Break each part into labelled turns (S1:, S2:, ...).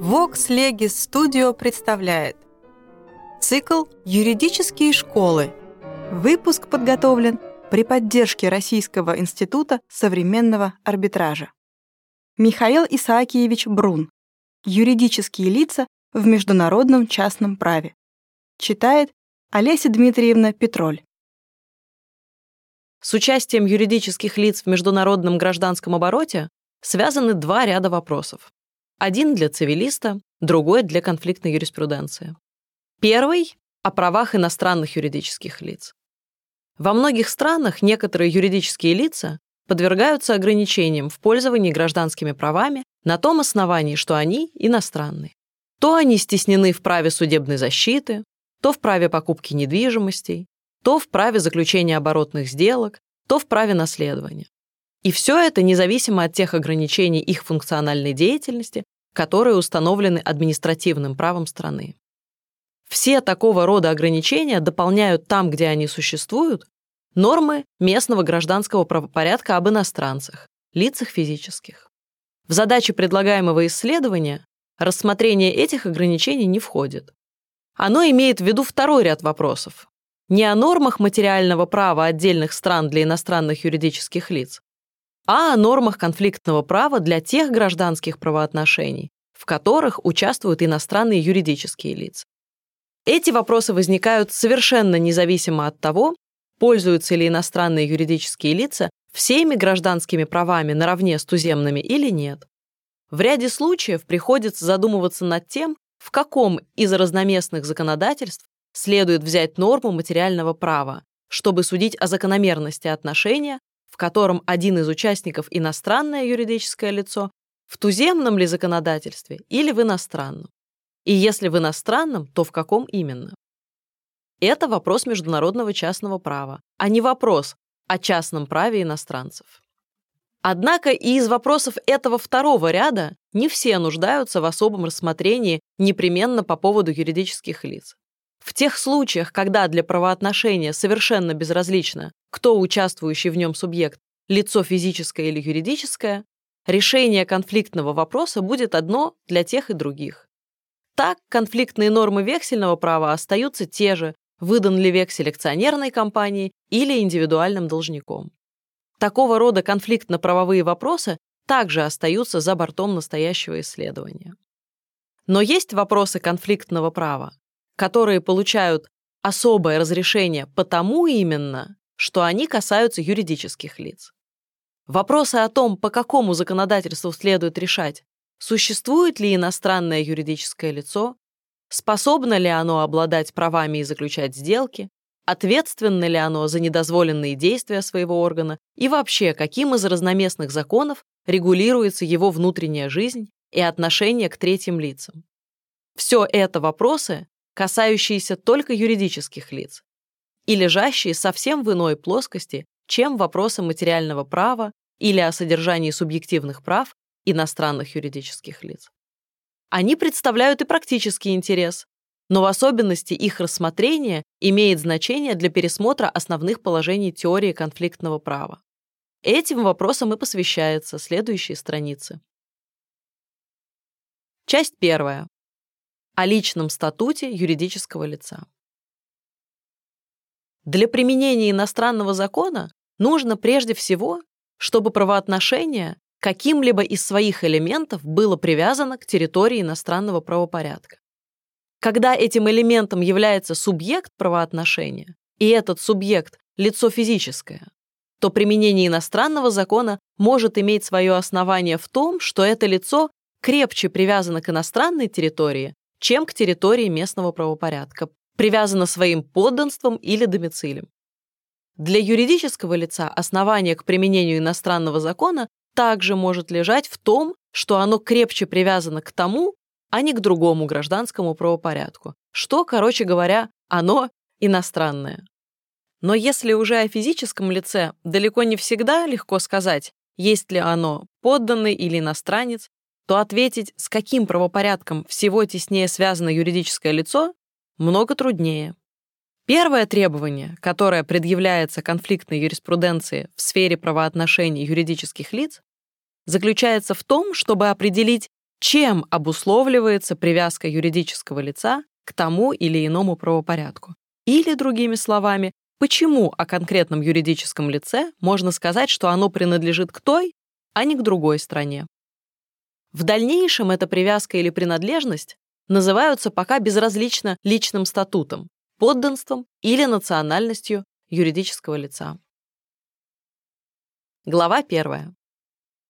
S1: Vox Legis Studio представляет цикл «Юридические школы». Выпуск подготовлен при поддержке Российского института современного арбитража. Михаил Исаакиевич Брун. Юридические лица в международном частном праве. Читает Олеся Дмитриевна Петроль.
S2: С участием юридических лиц в международном гражданском обороте связаны два ряда вопросов. Один для цивилиста, другой для конфликтной юриспруденции. Первый — о правах иностранных юридических лиц. Во многих странах некоторые юридические лица подвергаются ограничениям в пользовании гражданскими правами на том основании, что они иностранные. То они стеснены в праве судебной защиты, то в праве покупки недвижимостей, то в праве заключения оборотных сделок, то в праве наследования. И все это независимо от тех ограничений их функциональной деятельности, которые установлены административным правом страны. Все такого рода ограничения дополняют там, где они существуют, нормы местного гражданского правопорядка об иностранцах, лицах физических. В задачи предлагаемого исследования рассмотрение этих ограничений не входит. Оно имеет в виду второй ряд вопросов. Не о нормах материального права отдельных стран для иностранных юридических лиц, а о нормах конфликтного права для тех гражданских правоотношений, в которых участвуют иностранные юридические лица. Эти вопросы возникают совершенно независимо от того, пользуются ли иностранные юридические лица всеми гражданскими правами наравне с туземными или нет. В ряде случаев приходится задумываться над тем, в каком из разноместных законодательств следует взять норму материального права, чтобы судить о закономерности отношения в котором один из участников иностранное юридическое лицо, в туземном ли законодательстве или в иностранном. И если в иностранном, то в каком именно? Это вопрос международного частного права, а не вопрос о частном праве иностранцев. Однако и из вопросов этого второго ряда не все нуждаются в особом рассмотрении непременно по поводу юридических лиц. В тех случаях, когда для правоотношения совершенно безразлично, кто участвующий в нем субъект, лицо физическое или юридическое, решение конфликтного вопроса будет одно для тех и других. Так, конфликтные нормы вексельного права остаются те же, выдан ли вексель акционерной компании или индивидуальным должником. Такого рода конфликтно-правовые вопросы также остаются за бортом настоящего исследования. Но есть вопросы конфликтного права, которые получают особое разрешение потому именно, что они касаются юридических лиц. Вопросы о том, по какому законодательству следует решать, существует ли иностранное юридическое лицо, способно ли оно обладать правами и заключать сделки, ответственно ли оно за недозволенные действия своего органа и вообще, каким из разноместных законов регулируется его внутренняя жизнь и отношение к третьим лицам. Все это вопросы, касающиеся только юридических лиц и лежащие совсем в иной плоскости, чем вопросы материального права или о содержании субъективных прав иностранных юридических лиц. Они представляют и практический интерес, но в особенности их рассмотрение имеет значение для пересмотра основных положений теории конфликтного права. Этим вопросам и посвящается следующие страницы. Часть первая о личном статуте юридического лица. Для применения иностранного закона нужно прежде всего, чтобы правоотношение каким-либо из своих элементов было привязано к территории иностранного правопорядка. Когда этим элементом является субъект правоотношения, и этот субъект – лицо физическое, то применение иностранного закона может иметь свое основание в том, что это лицо крепче привязано к иностранной территории, чем к территории местного правопорядка, привязана своим подданством или домицилем. Для юридического лица основание к применению иностранного закона также может лежать в том, что оно крепче привязано к тому, а не к другому гражданскому правопорядку, что, короче говоря, оно иностранное. Но если уже о физическом лице далеко не всегда легко сказать, есть ли оно подданный или иностранец, то ответить, с каким правопорядком всего теснее связано юридическое лицо, много труднее. Первое требование, которое предъявляется конфликтной юриспруденции в сфере правоотношений юридических лиц, заключается в том, чтобы определить, чем обусловливается привязка юридического лица к тому или иному правопорядку. Или, другими словами, почему о конкретном юридическом лице можно сказать, что оно принадлежит к той, а не к другой стране. В дальнейшем эта привязка или принадлежность называются пока безразлично личным статутом, подданством или национальностью юридического лица. Глава 1.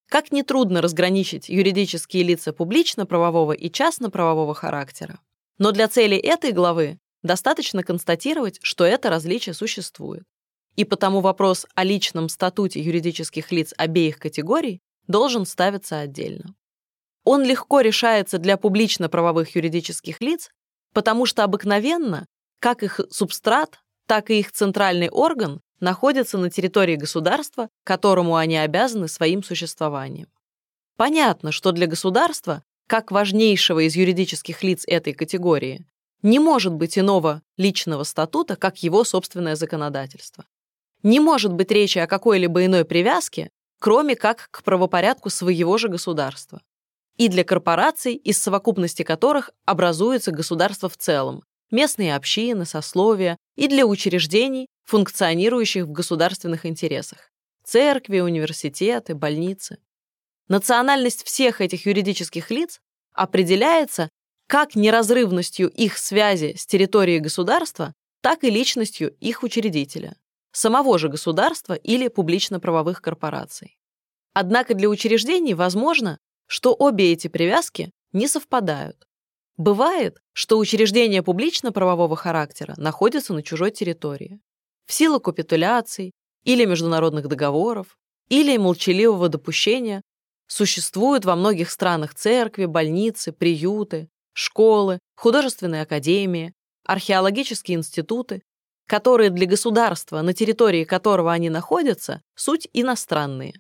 S2: Как нетрудно разграничить юридические лица публично-правового и частно-правового характера. Но для целей этой главы достаточно констатировать, что это различие существует. И потому вопрос о личном статуте юридических лиц обеих категорий должен ставиться отдельно. Он легко решается для публично-правовых юридических лиц, потому что обыкновенно как их субстрат, так и их центральный орган находятся на территории государства, которому они обязаны своим существованием. Понятно, что для государства, как важнейшего из юридических лиц этой категории, не может быть иного личного статута, как его собственное законодательство. Не может быть речи о какой-либо иной привязке, кроме как к правопорядку своего же государства и для корпораций, из совокупности которых образуется государство в целом, местные общины, сословия и для учреждений, функционирующих в государственных интересах – церкви, университеты, больницы. Национальность всех этих юридических лиц определяется как неразрывностью их связи с территорией государства, так и личностью их учредителя, самого же государства или публично-правовых корпораций. Однако для учреждений возможно, что обе эти привязки не совпадают. Бывает, что учреждения публично-правового характера находятся на чужой территории. В силу капитуляций или международных договоров, или молчаливого допущения существуют во многих странах церкви, больницы, приюты, школы, художественные академии, археологические институты, которые для государства, на территории которого они находятся, суть иностранные.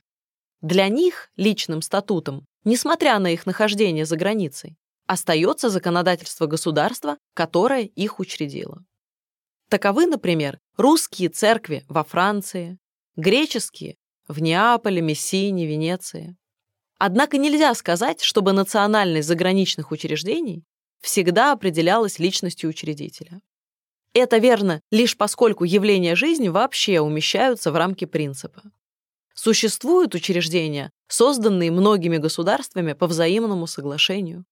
S2: Для них личным статутом несмотря на их нахождение за границей, остается законодательство государства, которое их учредило. Таковы, например, русские церкви во Франции, греческие в Неаполе, Мессине, Венеции. Однако нельзя сказать, чтобы национальность заграничных учреждений всегда определялась личностью учредителя. Это верно лишь поскольку явления жизни вообще умещаются в рамки принципа. Существуют учреждения, созданные многими государствами по взаимному соглашению,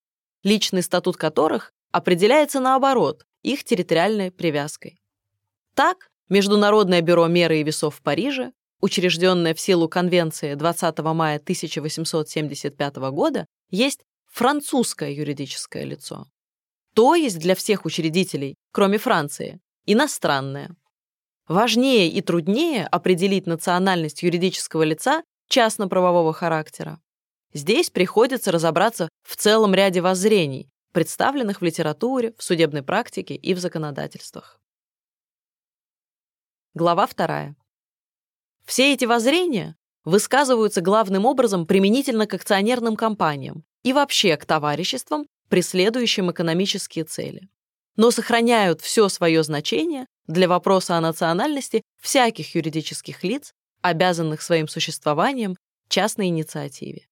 S2: личный статут которых определяется наоборот, их территориальной привязкой. Так, Международное бюро меры и весов в Париже, учрежденное в силу Конвенции 20 мая 1875 года, есть французское юридическое лицо. То есть для всех учредителей, кроме Франции, иностранное. Важнее и труднее определить национальность юридического лица частно-правового характера. Здесь приходится разобраться в целом ряде воззрений, представленных в литературе, в судебной практике и в законодательствах. Глава 2. Все эти воззрения высказываются главным образом применительно к акционерным компаниям и вообще к товариществам, преследующим экономические цели, но сохраняют все свое значение для вопроса о национальности всяких юридических лиц, обязанных своим существованием частной инициативе.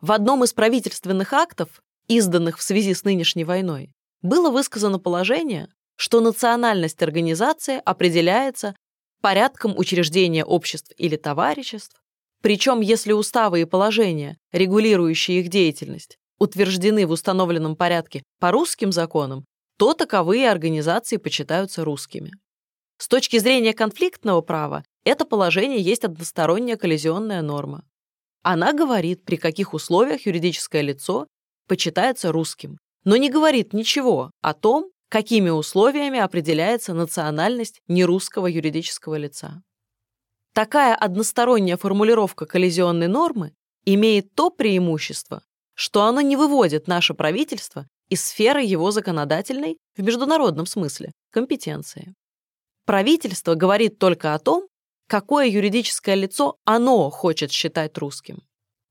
S2: В одном из правительственных актов, изданных в связи с нынешней войной, было высказано положение, что национальность организации определяется порядком учреждения обществ или товариществ, причем если уставы и положения, регулирующие их деятельность, утверждены в установленном порядке по русским законам, то таковые организации почитаются русскими. С точки зрения конфликтного права, это положение есть односторонняя коллизионная норма. Она говорит, при каких условиях юридическое лицо почитается русским, но не говорит ничего о том, какими условиями определяется национальность нерусского юридического лица. Такая односторонняя формулировка коллизионной нормы имеет то преимущество, что она не выводит наше правительство из сферы его законодательной, в международном смысле, компетенции. Правительство говорит только о том, какое юридическое лицо оно хочет считать русским.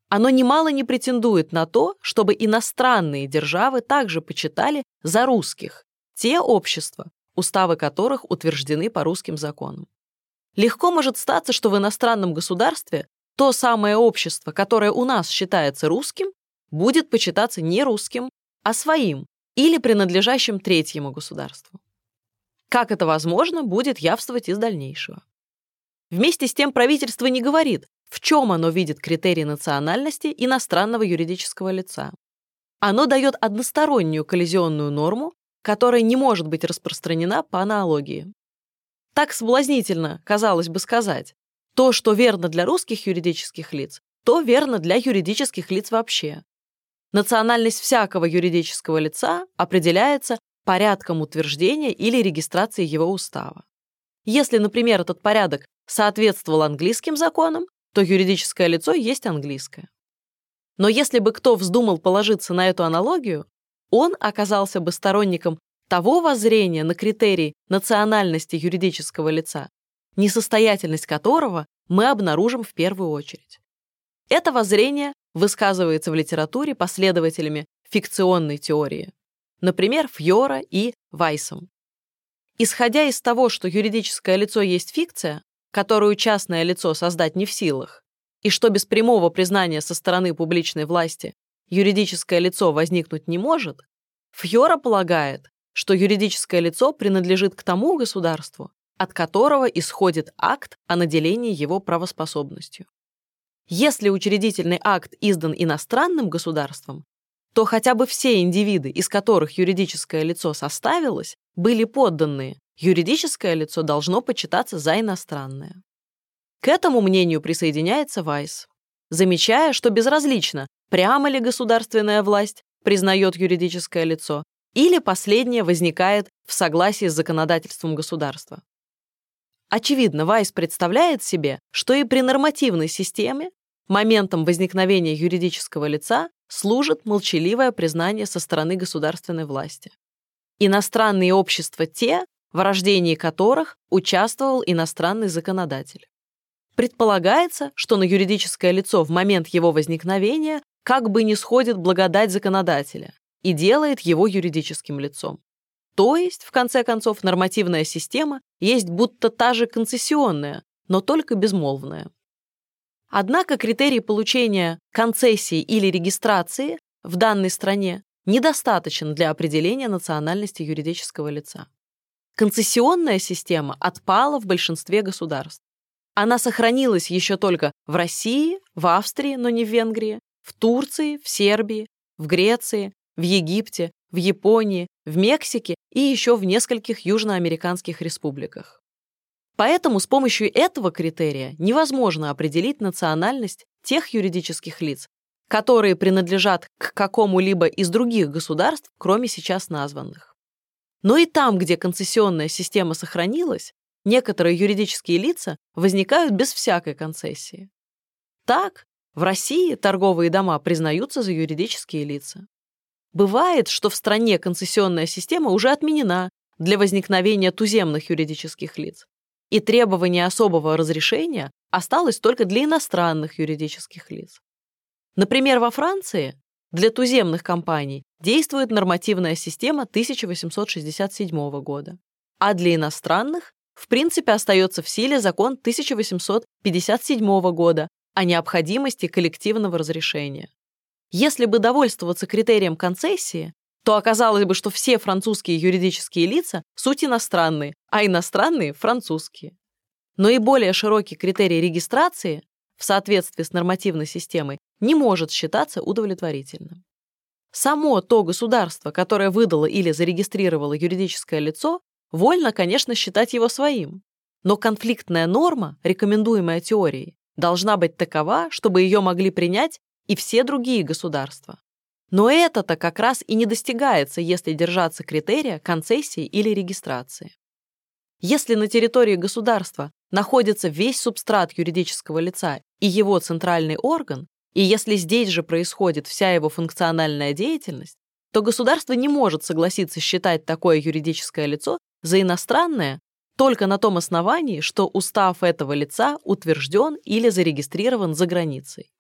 S2: Оно немало не претендует на то, чтобы иностранные державы также почитали за русских те общества, уставы которых утверждены по русским законам. Легко может статься, что в иностранном государстве то самое общество, которое у нас считается русским, будет почитаться не русским, а своим или принадлежащим третьему государству. Как это возможно, будет явствовать из дальнейшего. Вместе с тем правительство не говорит, в чем оно видит критерии национальности иностранного юридического лица. Оно дает одностороннюю коллизионную норму, которая не может быть распространена по аналогии. Так соблазнительно, казалось бы, сказать, то, что верно для русских юридических лиц, то верно для юридических лиц вообще. Национальность всякого юридического лица определяется порядком утверждения или регистрации его устава. Если, например, этот порядок соответствовал английским законам, то юридическое лицо есть английское. Но если бы кто вздумал положиться на эту аналогию, он оказался бы сторонником того воззрения на критерий национальности юридического лица, несостоятельность которого мы обнаружим в первую очередь. Это воззрение высказывается в литературе последователями фикционной теории, например, Фьора и Вайсом. Исходя из того, что юридическое лицо есть фикция, которую частное лицо создать не в силах, и что без прямого признания со стороны публичной власти юридическое лицо возникнуть не может, Фьора полагает, что юридическое лицо принадлежит к тому государству, от которого исходит акт о наделении его правоспособностью. Если учредительный акт издан иностранным государством, то хотя бы все индивиды, из которых юридическое лицо составилось, были подданные, юридическое лицо должно почитаться за иностранное. К этому мнению присоединяется Вайс, замечая, что безразлично, прямо ли государственная власть признает юридическое лицо, или последнее возникает в согласии с законодательством государства. Очевидно, Вайс представляет себе, что и при нормативной системе моментом возникновения юридического лица служит молчаливое признание со стороны государственной власти. Иностранные общества те, в рождении которых участвовал иностранный законодатель. Предполагается, что на юридическое лицо в момент его возникновения как бы не сходит благодать законодателя и делает его юридическим лицом. То есть, в конце концов, нормативная система есть будто та же концессионная, но только безмолвная. Однако критерий получения концессии или регистрации в данной стране недостаточен для определения национальности юридического лица. Концессионная система отпала в большинстве государств. Она сохранилась еще только в России, в Австрии, но не в Венгрии, в Турции, в Сербии, в Греции, в Египте, в Японии, в Мексике и еще в нескольких южноамериканских республиках. Поэтому с помощью этого критерия невозможно определить национальность тех юридических лиц, которые принадлежат к какому-либо из других государств, кроме сейчас названных. Но и там, где концессионная система сохранилась, некоторые юридические лица возникают без всякой концессии. Так, в России торговые дома признаются за юридические лица. Бывает, что в стране концессионная система уже отменена для возникновения туземных юридических лиц, и требование особого разрешения осталось только для иностранных юридических лиц. Например, во Франции для туземных компаний действует нормативная система 1867 года, а для иностранных в принципе остается в силе закон 1857 года о необходимости коллективного разрешения. Если бы довольствоваться критерием концессии, то оказалось бы, что все французские юридические лица – суть иностранные, а иностранные – французские. Но и более широкий критерий регистрации в соответствии с нормативной системой не может считаться удовлетворительным. Само то государство, которое выдало или зарегистрировало юридическое лицо, вольно, конечно, считать его своим. Но конфликтная норма, рекомендуемая теорией, должна быть такова, чтобы ее могли принять и все другие государства. Но это-то как раз и не достигается, если держаться критерия концессии или регистрации. Если на территории государства находится весь субстрат юридического лица и его центральный орган, и если здесь же происходит вся его функциональная деятельность, то государство не может согласиться считать такое юридическое лицо за иностранное только на том основании, что устав этого лица утвержден или зарегистрирован за границей.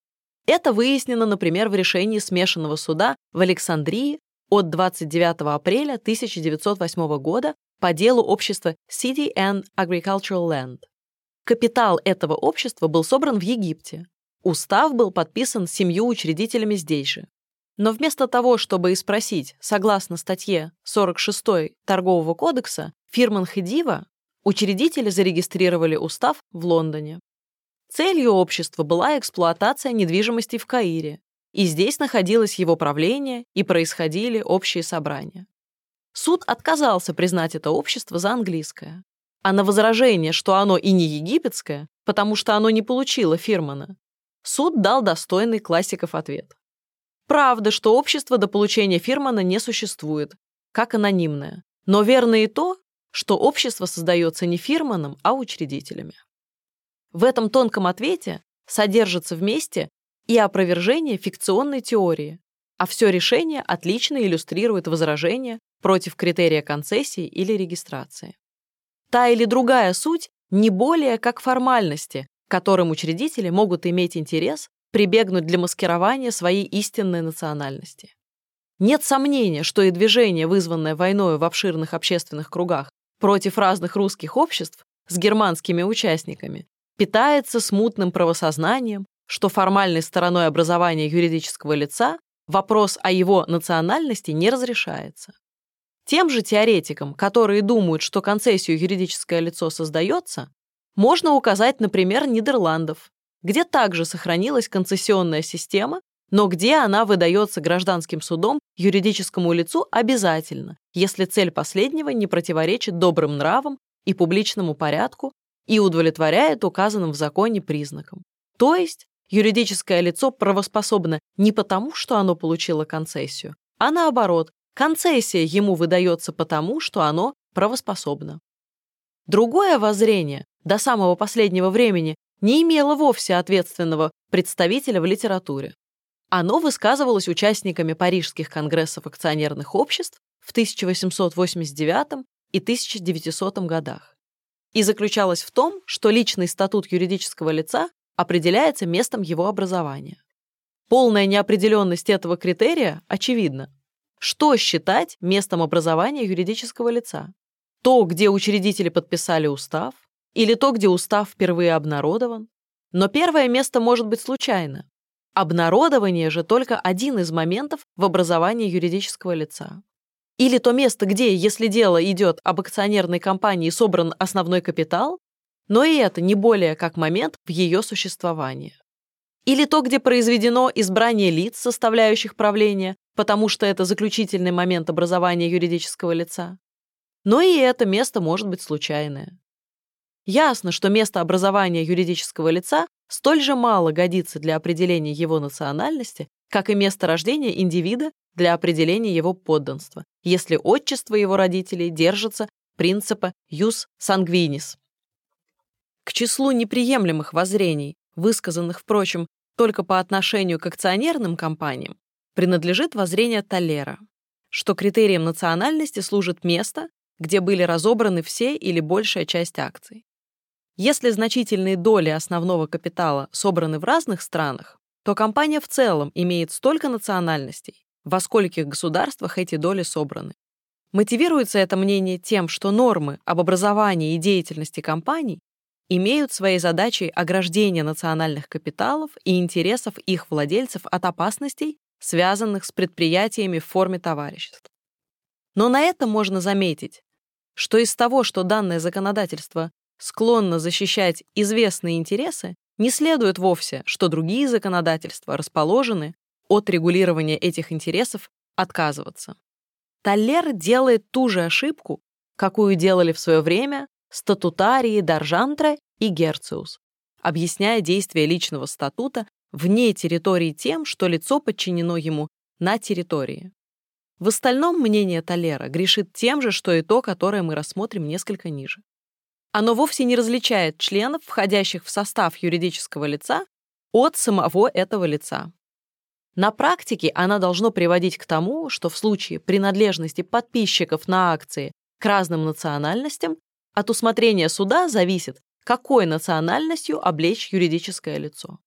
S2: Это выяснено, например, в решении смешанного суда в Александрии от 29 апреля 1908 года по делу общества City and Agricultural Land. Капитал этого общества был собран в Египте. Устав был подписан семью учредителями здесь же. Но вместо того, чтобы и спросить, согласно статье 46 Торгового кодекса, Фирман Хедива, учредители зарегистрировали устав в Лондоне. Целью общества была эксплуатация недвижимости в Каире, и здесь находилось его правление и происходили общие собрания. Суд отказался признать это общество за английское. А на возражение, что оно и не египетское, потому что оно не получило фирмана, суд дал достойный классиков ответ. Правда, что общество до получения фирмана не существует, как анонимное, но верно и то, что общество создается не фирманом, а учредителями. В этом тонком ответе содержится вместе и опровержение фикционной теории, а все решение отлично иллюстрирует возражение против критерия концессии или регистрации. Та или другая суть не более как формальности, которым учредители могут иметь интерес прибегнуть для маскирования своей истинной национальности. Нет сомнения, что и движение, вызванное войной в обширных общественных кругах против разных русских обществ с германскими участниками, питается смутным правосознанием, что формальной стороной образования юридического лица вопрос о его национальности не разрешается. Тем же теоретикам, которые думают, что концессию юридическое лицо создается, можно указать, например, Нидерландов, где также сохранилась концессионная система, но где она выдается гражданским судом юридическому лицу обязательно, если цель последнего не противоречит добрым нравам и публичному порядку и удовлетворяет указанным в законе признакам. То есть юридическое лицо правоспособно не потому, что оно получило концессию, а наоборот, Концессия ему выдается потому, что оно правоспособно. Другое воззрение до самого последнего времени не имело вовсе ответственного представителя в литературе. Оно высказывалось участниками парижских конгрессов акционерных обществ в 1889 и 1900 годах и заключалось в том, что личный статут юридического лица определяется местом его образования. Полная неопределенность этого критерия очевидна. Что считать местом образования юридического лица? То, где учредители подписали устав, или то, где устав впервые обнародован? Но первое место может быть случайно. Обнародование же только один из моментов в образовании юридического лица. Или то место, где, если дело идет об акционерной компании, собран основной капитал, но и это не более как момент в ее существовании. Или то, где произведено избрание лиц, составляющих правление, потому что это заключительный момент образования юридического лица. Но и это место может быть случайное. Ясно, что место образования юридического лица столь же мало годится для определения его национальности, как и место рождения индивида для определения его подданства, если отчество его родителей держится принципа «jus sanguinis». К числу неприемлемых воззрений, высказанных, впрочем, только по отношению к акционерным компаниям, принадлежит воззрение Таллера, что критерием национальности служит место, где были разобраны все или большая часть акций. Если значительные доли основного капитала собраны в разных странах, то компания в целом имеет столько национальностей, во скольких государствах эти доли собраны. Мотивируется это мнение тем, что нормы об образовании и деятельности компаний имеют своей задачей ограждение национальных капиталов и интересов их владельцев от опасностей, связанных с предприятиями в форме товариществ. Но на этом можно заметить, что из того, что данное законодательство склонно защищать известные интересы, не следует вовсе, что другие законодательства расположены от регулирования этих интересов отказываться. Таллер делает ту же ошибку, какую делали в свое время статутарии Даржантре и Герциус, объясняя действие личного статута вне территории тем, что лицо подчинено ему на территории. В остальном мнение Толера грешит тем же, что и то, которое мы рассмотрим несколько ниже. Оно вовсе не различает членов, входящих в состав юридического лица, от самого этого лица. На практике она должно приводить к тому, что в случае принадлежности подписчиков на акции к разным национальностям от усмотрения суда зависит, какой национальностью облечь юридическое лицо.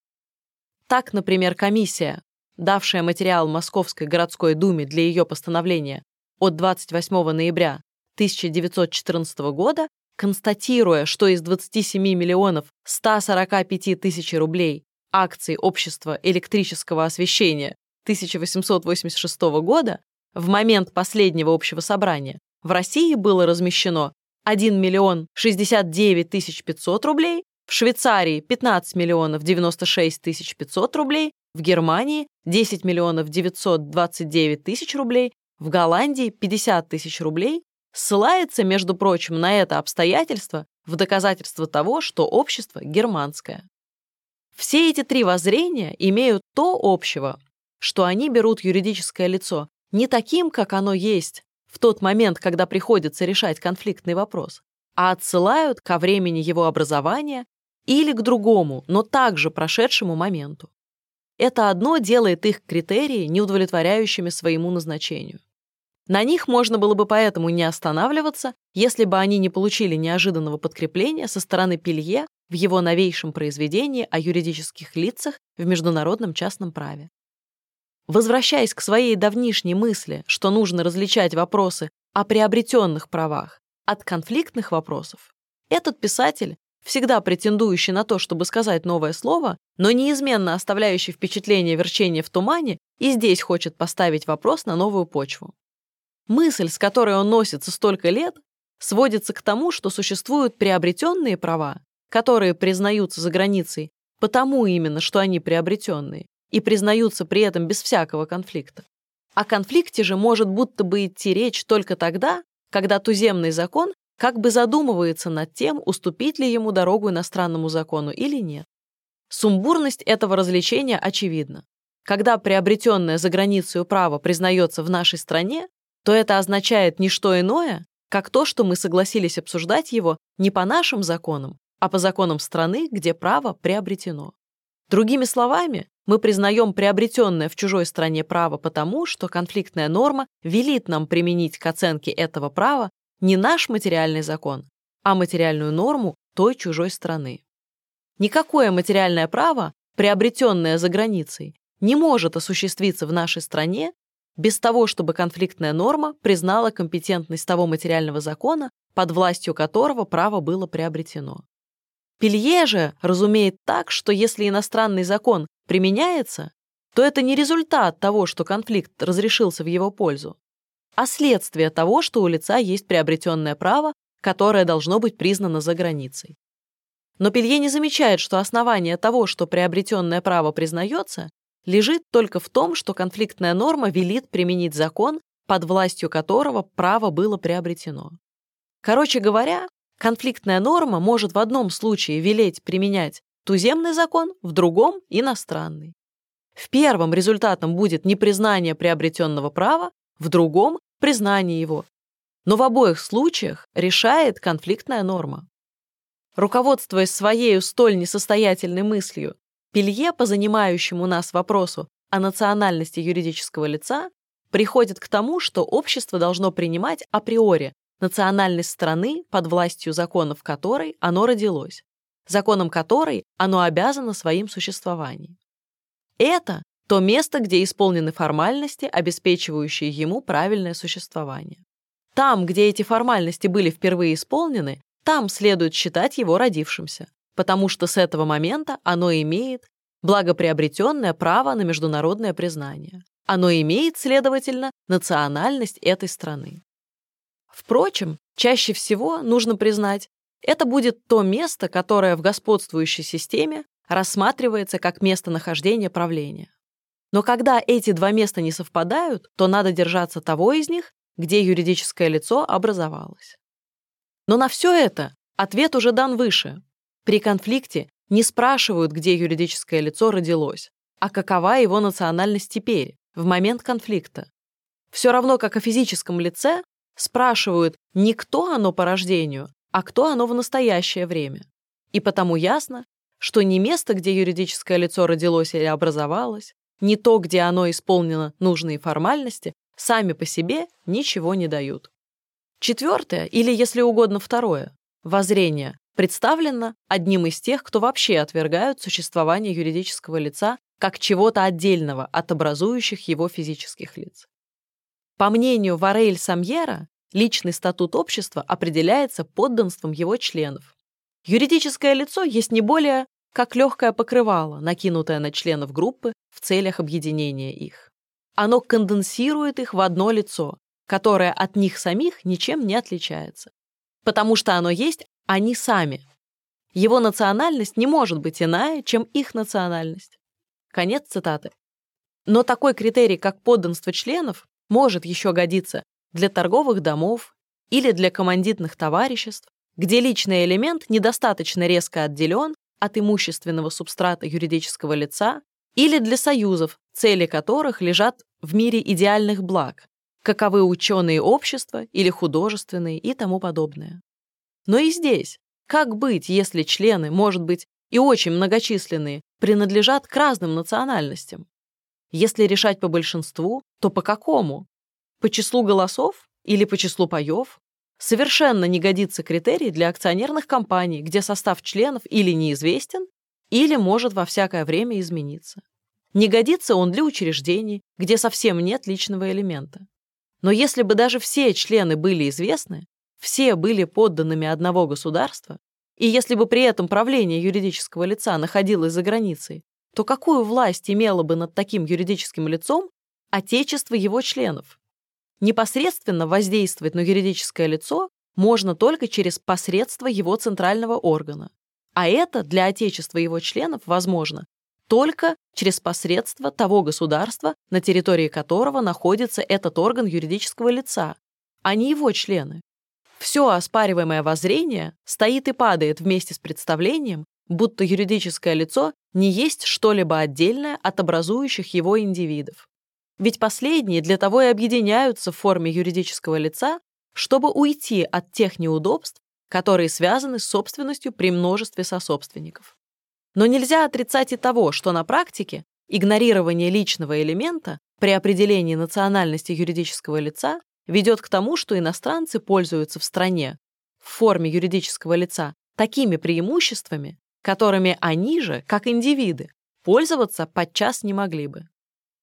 S2: Так, например, комиссия, давшая материал Московской городской думе для ее постановления от 28 ноября 1914 года, констатируя, что из 27 миллионов 145 тысяч рублей акций общества электрического освещения 1886 года в момент последнего общего собрания в России было размещено 1 миллион 69 тысяч 500 рублей, в Швейцарии 15 миллионов 96 тысяч 500 рублей, в Германии 10 миллионов 929 тысяч рублей, в Голландии 50 тысяч рублей, ссылается, между прочим, на это обстоятельство в доказательство того, что общество германское. Все эти три воззрения имеют то общего, что они берут юридическое лицо не таким, как оно есть, в тот момент, когда приходится решать конфликтный вопрос, а отсылают ко времени его образования или к другому, но также прошедшему моменту. Это одно делает их критерии неудовлетворяющими своему назначению. На них можно было бы поэтому не останавливаться, если бы они не получили неожиданного подкрепления со стороны Пелье в его новейшем произведении о юридических лицах в международном частном праве. Возвращаясь к своей давнишней мысли, что нужно различать вопросы о приобретенных правах от конфликтных вопросов, этот писатель, всегда претендующий на то, чтобы сказать новое слово, но неизменно оставляющий впечатление верчения в тумане, и здесь хочет поставить вопрос на новую почву. Мысль, с которой он носится столько лет, сводится к тому, что существуют приобретенные права, которые признаются за границей потому именно, что они приобретенные, и признаются при этом без всякого конфликта. О конфликте же может будто бы идти речь только тогда, когда туземный закон как бы задумывается над тем, уступить ли ему дорогу иностранному закону или нет. Сумбурность этого развлечения очевидна. Когда приобретенное за границей право признается в нашей стране, то это означает не что иное, как то, что мы согласились обсуждать его не по нашим законам, а по законам страны, где право приобретено. Другими словами, мы признаем приобретенное в чужой стране право потому, что конфликтная норма велит нам применить к оценке этого права не наш материальный закон, а материальную норму той чужой страны. Никакое материальное право, приобретенное за границей, не может осуществиться в нашей стране без того, чтобы конфликтная норма признала компетентность того материального закона, под властью которого право было приобретено. Пелье же разумеет так, что если иностранный закон применяется, то это не результат того, что конфликт разрешился в его пользу, а следствие того, что у лица есть приобретенное право, которое должно быть признано за границей. Но Пелье не замечает, что основание того, что приобретенное право признается, лежит только в том, что конфликтная норма велит применить закон, под властью которого право было приобретено. Короче говоря, конфликтная норма может в одном случае велеть применять туземный закон, в другом – иностранный. В первом результатом будет непризнание приобретенного права, в другом – признание его. Но в обоих случаях решает конфликтная норма. Руководствуясь своей столь несостоятельной мыслью, Пелье по занимающему нас вопросу о национальности юридического лица приходит к тому, что общество должно принимать априори национальность страны под властью законов которой оно родилось, законом которой оно обязано своим существованием. Это то место, где исполнены формальности, обеспечивающие ему правильное существование. Там, где эти формальности были впервые исполнены, там следует считать его родившимся, потому что с этого момента оно имеет благоприобретенное право на международное признание. Оно имеет, следовательно, национальность этой страны. Впрочем, чаще всего, нужно признать, это будет то место, которое в господствующей системе рассматривается как местонахождение правления. Но когда эти два места не совпадают, то надо держаться того из них, где юридическое лицо образовалось. Но на все это ответ уже дан выше. При конфликте не спрашивают, где юридическое лицо родилось, а какова его национальность теперь, в момент конфликта. Все равно, как о физическом лице, спрашивают не кто оно по рождению, а кто оно в настоящее время. И потому ясно, что не место, где юридическое лицо родилось или образовалось, не то, где оно исполнено нужные формальности, сами по себе ничего не дают. Четвертое, или, если угодно, второе, воззрение представлено одним из тех, кто вообще отвергают существование юридического лица как чего-то отдельного от образующих его физических лиц. По мнению Варель Самьера, Личный статут общества определяется подданством его членов. Юридическое лицо есть не более как легкое покрывало, накинутое на членов группы в целях объединения их. Оно конденсирует их в одно лицо, которое от них самих ничем не отличается. Потому что оно есть они сами. Его национальность не может быть иная, чем их национальность. Конец цитаты. Но такой критерий, как подданство членов, может еще годиться для торговых домов или для командитных товариществ, где личный элемент недостаточно резко отделен от имущественного субстрата юридического лица или для союзов, цели которых лежат в мире идеальных благ, каковы ученые общества или художественные и тому подобное. Но и здесь, как быть, если члены, может быть, и очень многочисленные, принадлежат к разным национальностям? Если решать по большинству, то по какому? По числу голосов или по числу паев? Совершенно не годится критерий для акционерных компаний, где состав членов или неизвестен, или может во всякое время измениться. Не годится он для учреждений, где совсем нет личного элемента. Но если бы даже все члены были известны, все были подданными одного государства, и если бы при этом правление юридического лица находилось за границей, то какую власть имело бы над таким юридическим лицом отечество его членов? Непосредственно воздействовать на юридическое лицо можно только через посредство его центрального органа. А это для отечества его членов возможно только через посредство того государства, на территории которого находится этот орган юридического лица, а не его члены. Все оспариваемое воззрение стоит и падает вместе с представлением, будто юридическое лицо не есть что-либо отдельное от образующих его индивидов. Ведь последние для того и объединяются в форме юридического лица, чтобы уйти от тех неудобств, которые связаны с собственностью при множестве сособственников. Но нельзя отрицать и того, что на практике игнорирование личного элемента при определении национальности юридического лица ведет к тому, что иностранцы пользуются в стране в форме юридического лица такими преимуществами, которыми они же, как индивиды, пользоваться подчас не могли бы.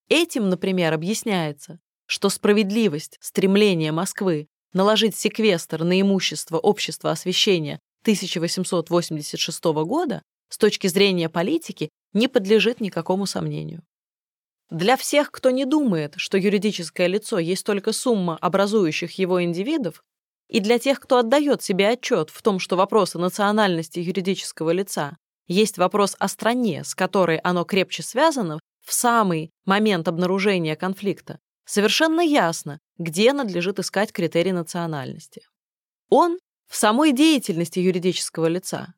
S2: Этим, например, объясняется, что справедливость стремления Москвы наложить секвестр на имущество общества освящения 1886 года с точки зрения политики не подлежит никакому сомнению. Для всех, кто не думает, что юридическое лицо есть только сумма образующих его индивидов, и для тех, кто отдает себе отчет в том, что вопрос о национальности юридического лица есть вопрос о стране, с которой оно крепче связано, в самый момент обнаружения конфликта, совершенно ясно, где надлежит искать критерий национальности. Он в самой деятельности юридического лица.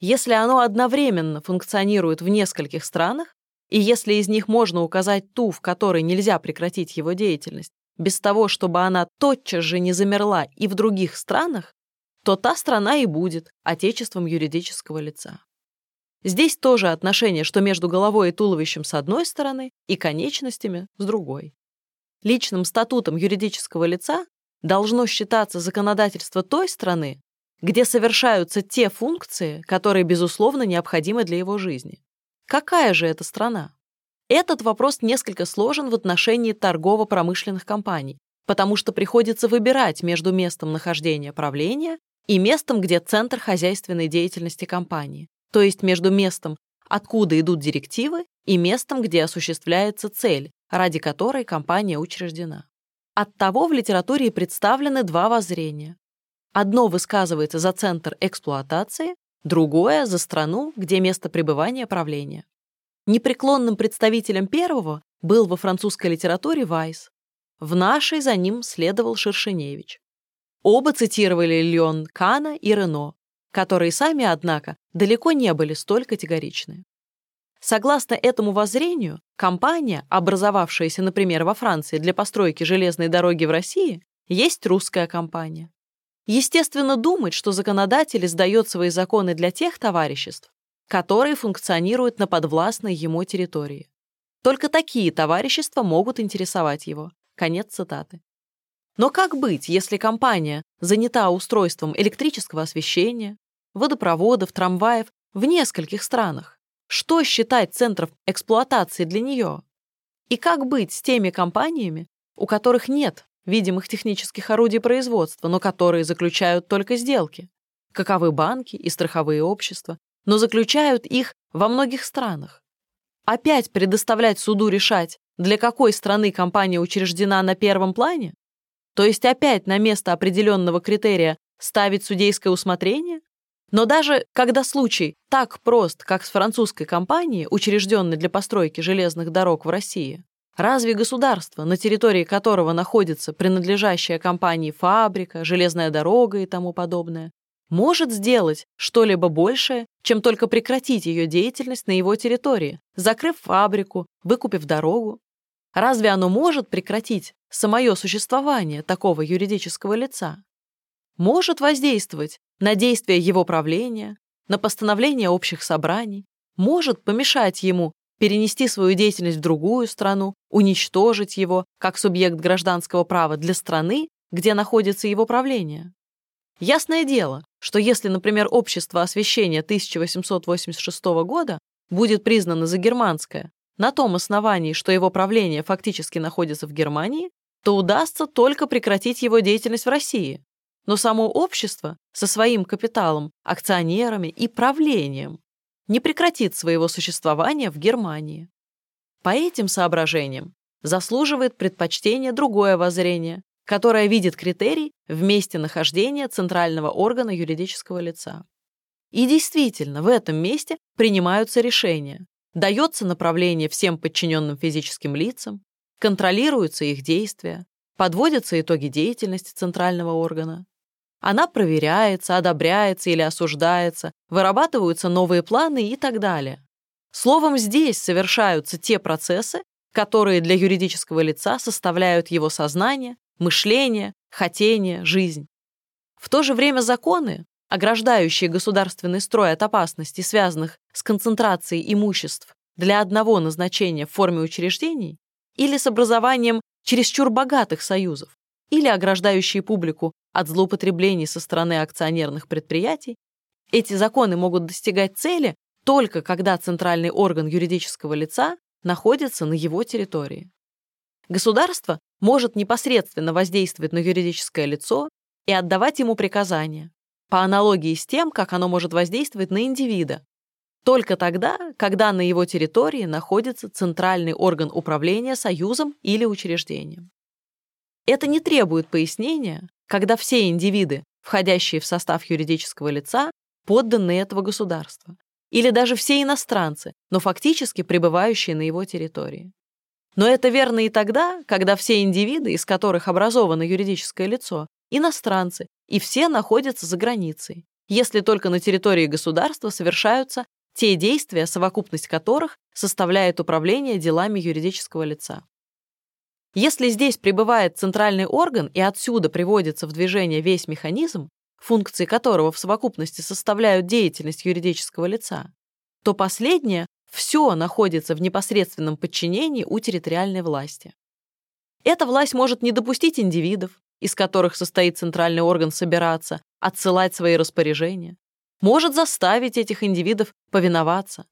S2: Если оно одновременно функционирует в нескольких странах, и если из них можно указать ту, в которой нельзя прекратить его деятельность, без того, чтобы она тотчас же не замерла и в других странах, то та страна и будет отечеством юридического лица. Здесь тоже отношение, что между головой и туловищем с одной стороны и конечностями с другой. Личным статутом юридического лица должно считаться законодательство той страны, где совершаются те функции, которые, безусловно, необходимы для его жизни. Какая же это страна? Этот вопрос несколько сложен в отношении торгово-промышленных компаний, потому что приходится выбирать между местом нахождения правления и местом, где центр хозяйственной деятельности компании, то есть между местом, откуда идут директивы, и местом, где осуществляется цель, ради которой компания учреждена. Оттого в литературе представлены два воззрения. Одно высказывается за центр эксплуатации, другое — за страну, где место пребывания правления. Непреклонным представителем первого был во французской литературе Вайс. В нашей за ним следовал Шершеневич. Оба цитировали Леон Кана и Рено, которые сами, однако, далеко не были столь категоричны. Согласно этому воззрению, компания, образовавшаяся, например, во Франции для постройки железной дороги в России, есть русская компания. Естественно думать, что законодатель издает свои законы для тех товариществ, которые функционируют на подвластной ему территории. Только такие товарищества могут интересовать его. Конец цитаты. Но как быть, если компания занята устройством электрического освещения, водопроводов, трамваев в нескольких странах. Что считать центров эксплуатации для нее? И как быть с теми компаниями, у которых нет видимых технических орудий производства, но которые заключают только сделки. Каковы банки и страховые общества, но заключают их во многих странах. Опять предоставлять суду решать, для какой страны компания учреждена на первом плане? То есть опять на место определенного критерия ставить судейское усмотрение? Но даже когда случай так прост, как с французской компанией, учрежденной для постройки железных дорог в России, разве государство, на территории которого находится принадлежащая компании фабрика, железная дорога и тому подобное, может сделать что-либо большее, чем только прекратить ее деятельность на его территории, закрыв фабрику, выкупив дорогу? Разве оно может прекратить самое существование такого юридического лица? Может воздействовать на действия его правления, на постановление общих собраний, может помешать ему перенести свою деятельность в другую страну, уничтожить его как субъект гражданского права для страны, где находится его правление. Ясное дело, что если, например, общество освящения 1886 года будет признано за германское на том основании, что его правление фактически находится в Германии, то удастся только прекратить его деятельность в России. Но само общество со своим капиталом, акционерами и правлением не прекратит своего существования в Германии. По этим соображениям заслуживает предпочтения другое воззрение, которое видит критерий в месте нахождения центрального органа юридического лица. И действительно, в этом месте принимаются решения, дается направление всем подчиненным физическим лицам, контролируются их действия, подводятся итоги деятельности центрального органа. Она проверяется, одобряется или осуждается, вырабатываются новые планы и так далее. Словом, здесь совершаются те процессы, которые для юридического лица составляют его сознание, мышление, хотение, жизнь. В то же время законы, ограждающие государственный строй от опасностей, связанных с концентрацией имуществ для одного назначения в форме учреждений или с образованием чересчур богатых союзов, или ограждающие публику от злоупотреблений со стороны акционерных предприятий, эти законы могут достигать цели только когда центральный орган юридического лица находится на его территории. Государство может непосредственно воздействовать на юридическое лицо и отдавать ему приказания, по аналогии с тем, как оно может воздействовать на индивида, только тогда, когда на его территории находится центральный орган управления союзом или учреждением. Это не требует пояснения, когда все индивиды, входящие в состав юридического лица, подданные этого государства, или даже все иностранцы, но фактически пребывающие на его территории. Но это верно и тогда, когда все индивиды, из которых образовано юридическое лицо, иностранцы, и все находятся за границей, если только на территории государства совершаются те действия, совокупность которых составляет управление делами юридического лица. Если здесь пребывает центральный орган и отсюда приводится в движение весь механизм, функции которого в совокупности составляют деятельность юридического лица, то последнее все находится в непосредственном подчинении у территориальной власти. Эта власть может не допустить индивидов, из которых состоит центральный орган собираться, отсылать свои распоряжения, может заставить этих индивидов повиноваться.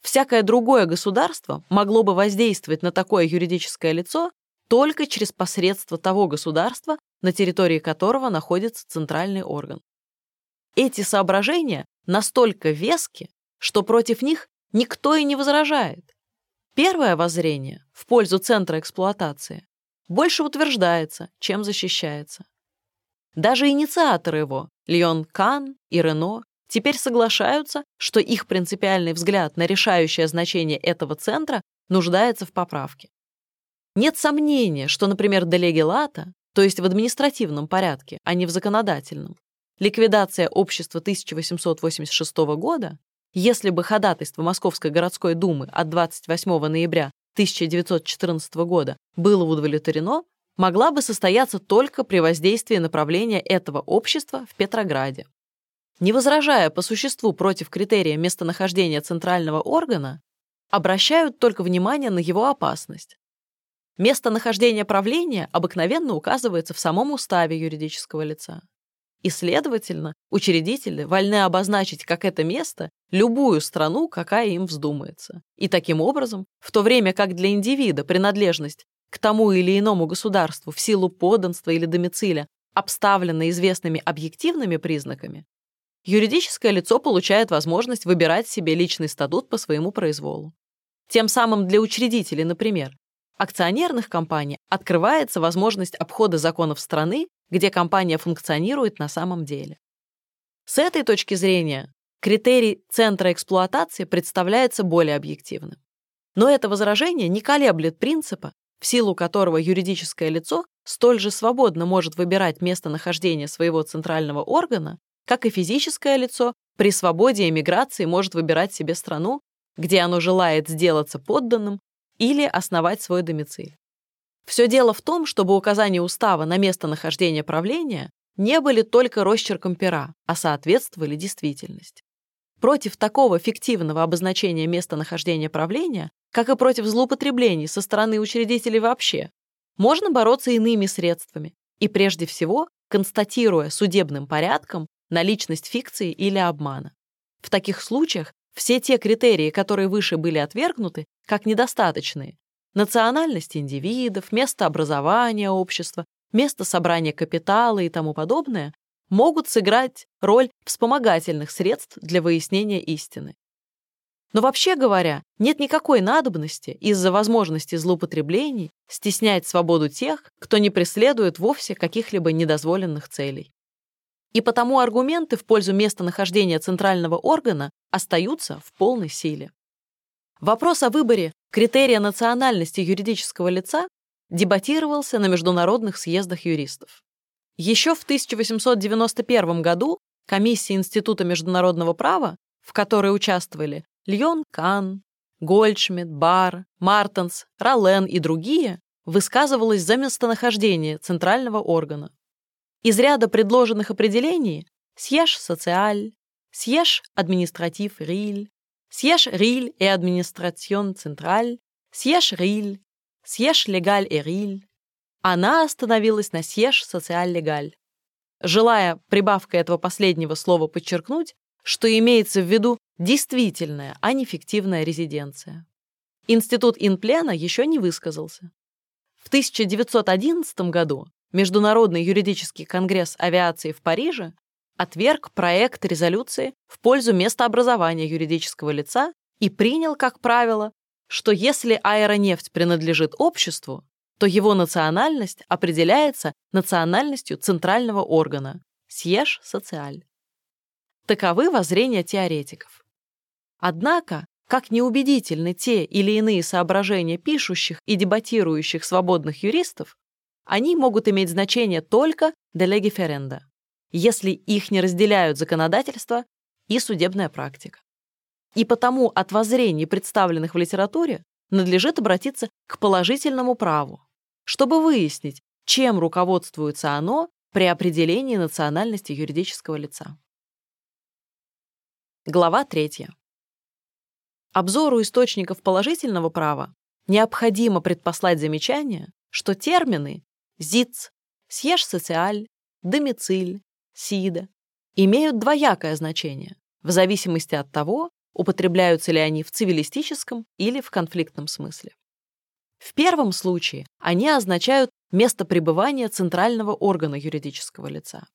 S2: Всякое другое государство могло бы воздействовать на такое юридическое лицо только через посредство того государства, на территории которого находится центральный орган. Эти соображения настолько вески, что против них никто и не возражает. Первое воззрение в пользу центра эксплуатации больше утверждается, чем защищается. Даже инициаторы его, Леон Кан и Рено, теперь соглашаются, что их принципиальный взгляд на решающее значение этого центра нуждается в поправке. Нет сомнения, что, например, делегелата, то есть в административном порядке, а не в законодательном, ликвидация общества 1886 года, если бы ходатайство Московской городской думы от 28 ноября 1914 года было удовлетворено, могла бы состояться только при воздействии направления этого общества в Петрограде. Не возражая по существу против критерия местонахождения центрального органа, обращают только внимание на его опасность, Местонахождение правления обыкновенно указывается в самом уставе юридического лица. И, следовательно, учредители вольны обозначить как это место любую страну, какая им вздумается. И таким образом, в то время как для индивида принадлежность к тому или иному государству в силу подданства или домициля обставлено известными объективными признаками, юридическое лицо получает возможность выбирать себе личный статут по своему произволу. Тем самым для учредителей, например, акционерных компаний открывается возможность обхода законов страны, где компания функционирует на самом деле. С этой точки зрения критерий центра эксплуатации представляется более объективным. Но это возражение не колеблет принципа, в силу которого юридическое лицо столь же свободно может выбирать местонахождение своего центрального органа, как и физическое лицо при свободе эмиграции может выбирать себе страну, где оно желает сделаться подданным или основать свой домициль. Все дело в том, чтобы указания устава на местонахождение правления не были только росчерком пера, а соответствовали действительности. Против такого фиктивного обозначения местонахождения правления, как и против злоупотреблений со стороны учредителей вообще, можно бороться иными средствами и прежде всего констатируя судебным порядком наличность фикции или обмана. В таких случаях все те критерии, которые выше были отвергнуты, как недостаточные, национальность индивидов, место образования общества, место собрания капитала и тому подобное, могут сыграть роль вспомогательных средств для выяснения истины. Но вообще говоря, нет никакой надобности из-за возможности злоупотреблений стеснять свободу тех, кто не преследует вовсе каких-либо недозволенных целей. И потому аргументы в пользу местонахождения центрального органа остаются в полной силе. Вопрос о выборе критерия национальности юридического лица дебатировался на международных съездах юристов. Еще в 1891 году комиссия Института международного права, в которой участвовали Льон Кан, Гольдшмидт, Бар, Мартенс, Ролен и другие, высказывалась за местонахождение центрального органа. Из ряда предложенных определений «Сьеж социаль», «Сьеж административ риль», «Сьеж риль и администрацион централь», «Сьеж риль», «Сьеж легаль и риль», она остановилась на «Сьеж социаль легаль», желая прибавкой этого последнего слова подчеркнуть, что имеется в виду действительная, а не фиктивная резиденция. Институт Инплена еще не высказался. В 1911 году Международный юридический конгресс авиации в Париже отверг проект резолюции в пользу местообразования юридического лица и принял, как правило, что если аэронефть принадлежит обществу, то его национальность определяется национальностью центрального органа – сьеж социаль. Таковы воззрения теоретиков. Однако, как неубедительны те или иные соображения пишущих и дебатирующих свободных юристов, они могут иметь значение только de legiferenda, если их не разделяют законодательство и судебная практика. И потому от воззрений, представленных в литературе, надлежит обратиться к положительному праву, чтобы выяснить, чем руководствуется оно при определении национальности юридического лица. Глава 3. Обзору источников положительного права необходимо предпослать замечание, что термины ЗИЦ, Сьеж социаль, домициль, СИДа имеют двоякое значение в зависимости от того, употребляются ли они в цивилистическом или в конфликтном смысле. В первом случае они означают место пребывания центрального органа юридического лица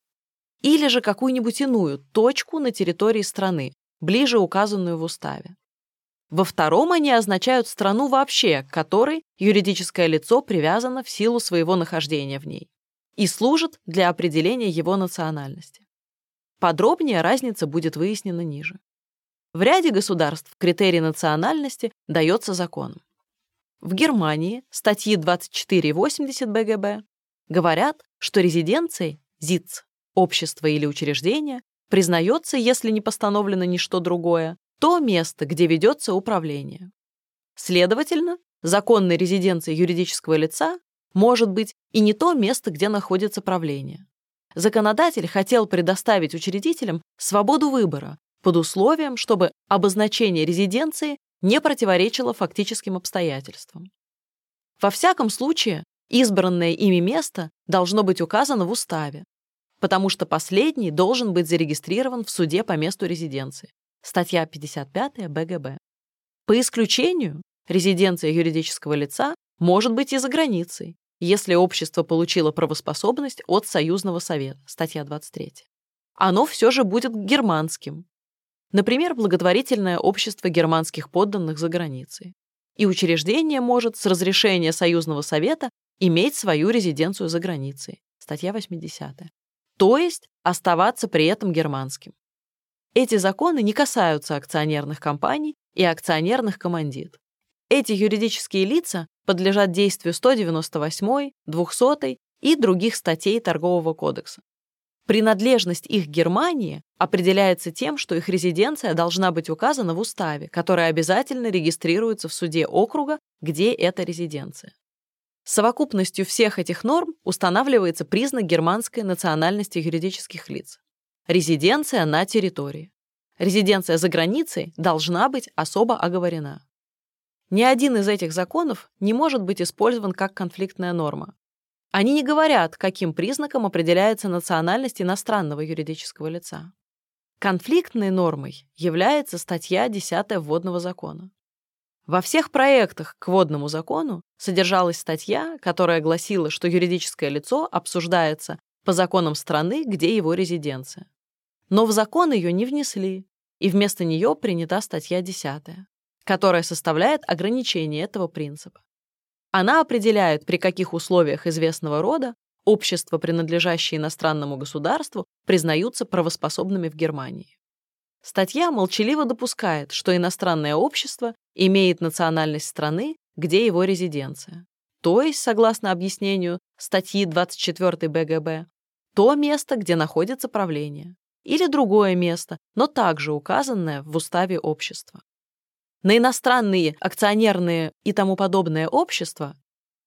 S2: или же какую-нибудь иную точку на территории страны, ближе указанную в уставе. Во втором они означают страну вообще, к которой юридическое лицо привязано в силу своего нахождения в ней и служит для определения его национальности. Подробнее разница будет выяснена ниже. В ряде государств критерий национальности дается законом. В Германии статьи 24 и 80 БГБ говорят, что резиденцией ЗИЦ, общество или учреждение, признается, если не постановлено ничто другое, то место, где ведется управление. Следовательно, законной резиденцией юридического лица может быть и не то место, где находится правление. Законодатель хотел предоставить учредителям свободу выбора под условием, чтобы обозначение резиденции не противоречило фактическим обстоятельствам. Во всяком случае, избранное ими место должно быть указано в уставе, потому что последний должен быть зарегистрирован в суде по месту резиденции. Статья 55 БГБ. По исключению, резиденция юридического лица может быть и за границей, если общество получило правоспособность от Союзного совета, статья 23. Оно все же будет германским. Например, благотворительное общество германских подданных за границей. И учреждение может с разрешения Союзного совета иметь свою резиденцию за границей, статья 80. То есть оставаться при этом германским. Эти законы не касаются акционерных компаний и акционерных командит. Эти юридические лица подлежат действию 198, 200 и других статей Торгового кодекса. Принадлежность их Германии определяется тем, что их резиденция должна быть указана в уставе, который обязательно регистрируется в суде округа, где эта резиденция. Совокупностью всех этих норм устанавливается признак германской национальности юридических лиц. Резиденция на территории. Резиденция за границей должна быть особо оговорена. Ни один из этих законов не может быть использован как конфликтная норма. Они не говорят, каким признаком определяется национальность иностранного юридического лица. Конфликтной нормой является статья 10 Вводного закона. Во всех проектах к Водному закону содержалась статья, которая гласила, что юридическое лицо обсуждается по законам страны, где его резиденция. Но в закон ее не внесли, и вместо нее принята статья 10 которая составляет ограничение этого принципа. Она определяет, при каких условиях известного рода общества, принадлежащие иностранному государству, признаются правоспособными в Германии. Статья молчаливо допускает, что иностранное общество имеет национальность страны, где его резиденция. То есть, согласно объяснению статьи 24 БГБ, то место, где находится правление, или другое место, но также указанное в уставе общества. На иностранные акционерные и тому подобное общества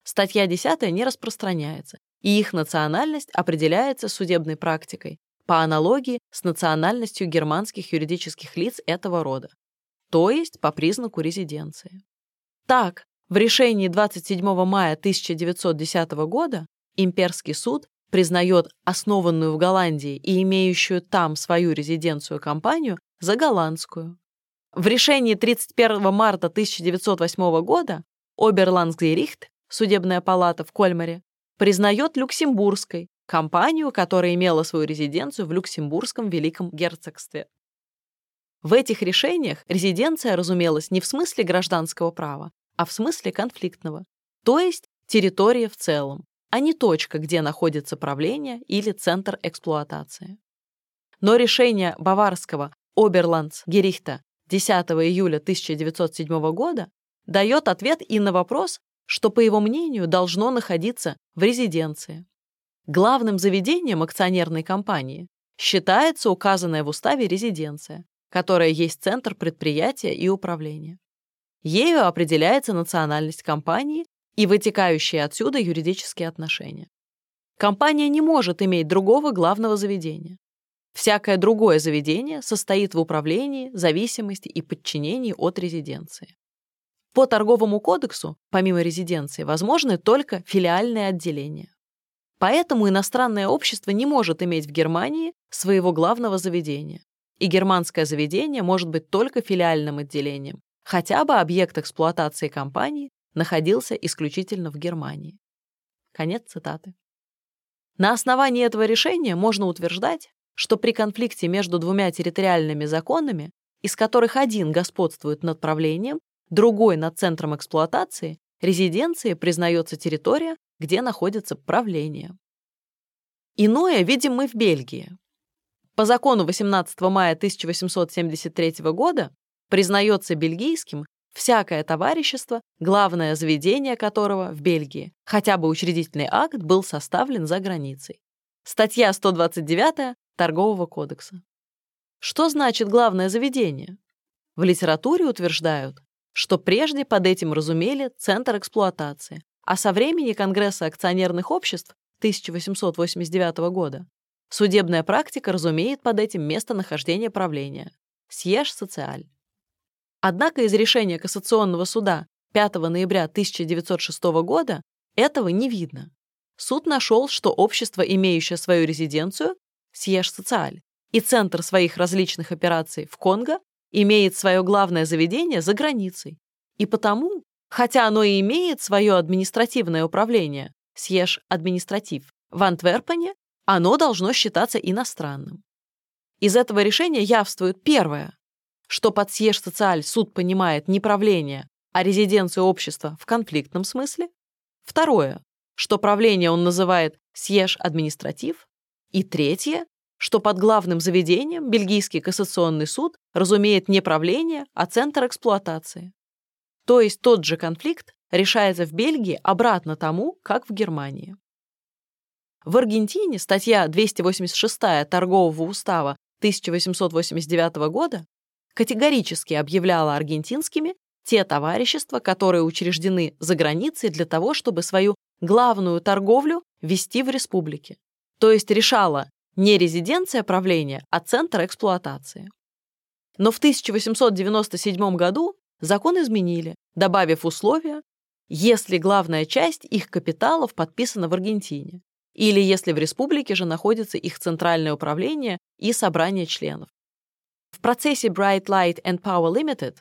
S2: статья 10 не распространяется, и их национальность определяется судебной практикой по аналогии с национальностью германских юридических лиц этого рода, то есть по признаку резиденции. Так, в решении 27 мая 1910 года имперский суд признает основанную в Голландии и имеющую там свою резиденцию компанию за голландскую, в решении 31 марта 1908 года Оберландсгерихт, судебная палата в Кольмаре, признает люксембургской компанию, которая имела свою резиденцию в Люксембургском Великом Герцогстве. В этих решениях резиденция разумелась не в смысле гражданского права, а в смысле конфликтного, то есть территория в целом, а не точка, где находится правление или центр эксплуатации. Но решение баварского Оберландсгерихта 10 июля 1907 года дает ответ и на вопрос, что, по его мнению, должно находиться в резиденции. Главным заведением акционерной компании считается указанная в уставе резиденция, которая есть центр предприятия и управления. Ею определяется национальность компании и вытекающие отсюда юридические отношения. Компания не может иметь другого главного заведения. Всякое другое заведение состоит в управлении, зависимости и подчинении от резиденции. По торговому кодексу, помимо резиденции, возможны только филиальные отделения. Поэтому иностранное общество не может иметь в Германии своего главного заведения. И германское заведение может быть только филиальным отделением, хотя бы объект эксплуатации компании находился исключительно в Германии. Конец цитаты. На основании этого решения можно утверждать, что при конфликте между двумя территориальными законами, из которых один господствует над правлением, другой над центром эксплуатации, резиденцией признается территория, где находится правление. Иное видим мы в Бельгии. По закону 18 мая 1873 года признается бельгийским всякое товарищество, главное заведение которого в Бельгии, хотя бы учредительный акт был составлен за границей. Статья 129 Торгового кодекса. Что значит главное заведение? В литературе утверждают, что прежде под этим разумели центр эксплуатации, а со времени Конгресса акционерных обществ 1889 года судебная практика разумеет под этим местонахождение правления – Сьеж Социаль. Однако из решения Кассационного суда 5 ноября 1906 года этого не видно. Суд нашел, что общество, имеющее свою резиденцию, Сьеш Социаль, и центр своих различных операций в Конго имеет свое главное заведение за границей, и потому Хотя оно и имеет свое административное управление, съешь административ, в Антверпене, оно должно считаться иностранным. Из этого решения явствует первое, что под съешь социаль суд понимает не правление, а резиденцию общества в конфликтном смысле. Второе, что правление он называет съешь административ. И третье, что под главным заведением Бельгийский кассационный суд разумеет не правление, а центр эксплуатации. То есть тот же конфликт решается в Бельгии обратно тому, как в Германии. В Аргентине статья 286 Торгового устава 1889 года категорически объявляла аргентинскими те товарищества, которые учреждены за границей для того, чтобы свою главную торговлю вести в республике. То есть решала не резиденция правления, а центр эксплуатации. Но в 1897 году закон изменили, добавив условия, если главная часть их капиталов подписана в Аргентине, или если в республике же находится их центральное управление и собрание членов. В процессе Bright Light and Power Limited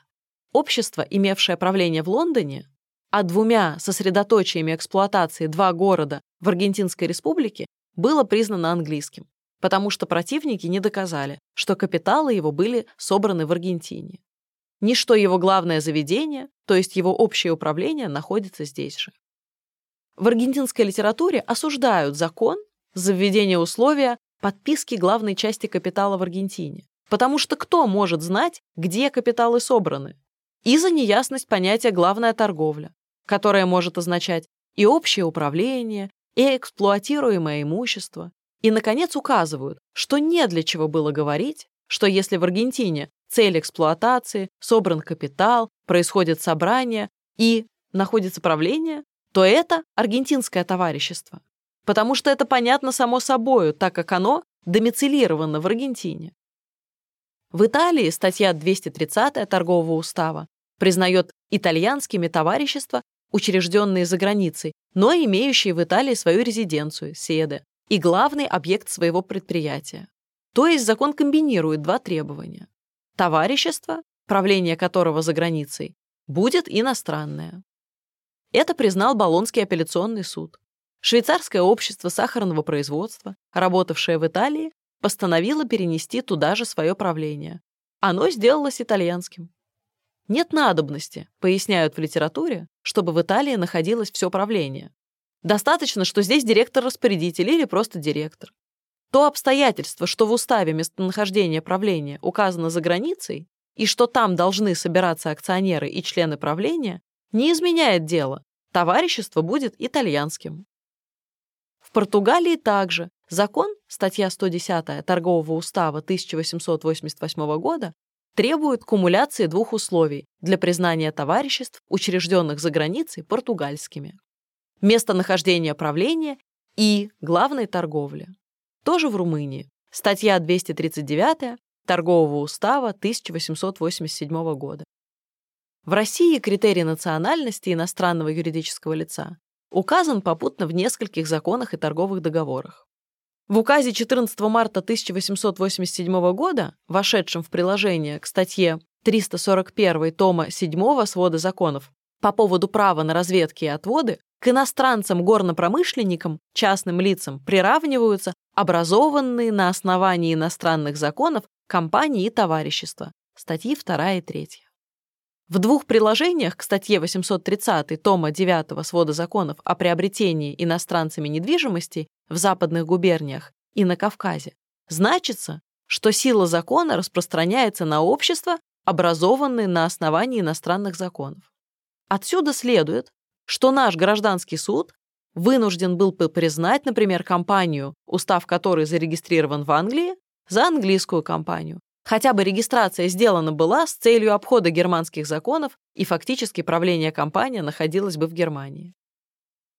S2: общество, имевшее правление в Лондоне, а двумя сосредоточиями эксплуатации два города в Аргентинской республике, было признано английским, потому что противники не доказали, что капиталы его были собраны в Аргентине. Ни что его главное заведение, то есть его общее управление, находится здесь же. В аргентинской литературе осуждают закон за введение условия подписки главной части капитала в Аргентине, потому что кто может знать, где капиталы собраны? И за неясность понятия «главная торговля», которая может означать и общее управление, и эксплуатируемое имущество, и, наконец, указывают, что не для чего было говорить, что если в Аргентине цель эксплуатации, собран капитал, происходит собрание и находится правление, то это аргентинское товарищество. Потому что это понятно само собою, так как оно домицилировано в Аргентине. В Италии статья 230 Торгового устава признает итальянскими товарищества, учрежденные за границей, но имеющие в Италии свою резиденцию, седе, и главный объект своего предприятия. То есть закон комбинирует два требования. Товарищество, правление которого за границей, будет иностранное. Это признал Болонский апелляционный суд. Швейцарское общество сахарного производства, работавшее в Италии, постановило перенести туда же свое правление. Оно сделалось итальянским. Нет надобности, поясняют в литературе, чтобы в Италии находилось все правление. Достаточно, что здесь директор-распорядитель или просто директор. То обстоятельство, что в уставе местонахождение правления указано за границей, и что там должны собираться акционеры и члены правления, не изменяет дело, товарищество будет итальянским. В Португалии также закон, статья 110 Торгового устава 1888 года, требует кумуляции двух условий для признания товариществ, учрежденных за границей, португальскими. Местонахождение правления и главной торговли. Тоже в Румынии. Статья 239 Торгового устава 1887 года. В России критерий национальности иностранного юридического лица указан попутно в нескольких законах и торговых договорах. В указе 14 марта 1887 года, вошедшем в приложение к статье 341 тома 7 свода законов по поводу права на разведки и отводы, к иностранцам горнопромышленникам, частным лицам приравниваются образованные на основании иностранных законов компании и товарищества, статьи 2 и 3. В двух приложениях к статье 830 тома 9 свода законов о приобретении иностранцами недвижимости в западных губерниях и на Кавказе значится, что сила закона распространяется на общества, образованные на основании иностранных законов. Отсюда следует, что наш гражданский суд вынужден был бы признать, например, компанию, устав которой зарегистрирован в Англии, за английскую компанию, Хотя бы регистрация сделана была с целью обхода германских законов, и фактически правление компании находилось бы в Германии.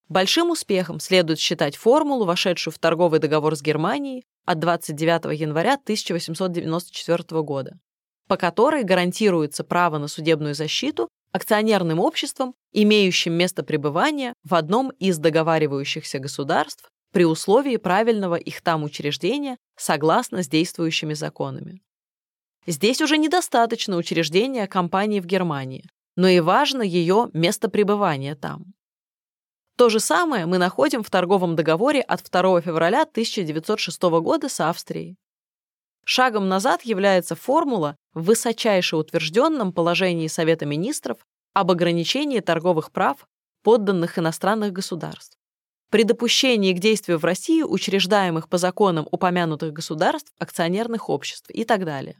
S2: Большим успехом следует считать формулу, вошедшую в торговый договор с Германией от 29 января 1894 года, по которой гарантируется право на судебную защиту акционерным обществам, имеющим место пребывания в одном из договаривающихся государств при условии правильного их там учреждения согласно с действующими законами. Здесь уже недостаточно учреждения компании в Германии. но и важно ее место пребывания там. То же самое мы находим в торговом договоре от 2 февраля 1906 года с Австрией. Шагом назад является формула в высочайше утвержденном положении Совета министров об ограничении торговых прав подданных иностранных государств. При допущении к действию в России учреждаемых по законам упомянутых государств, акционерных обществ и так далее.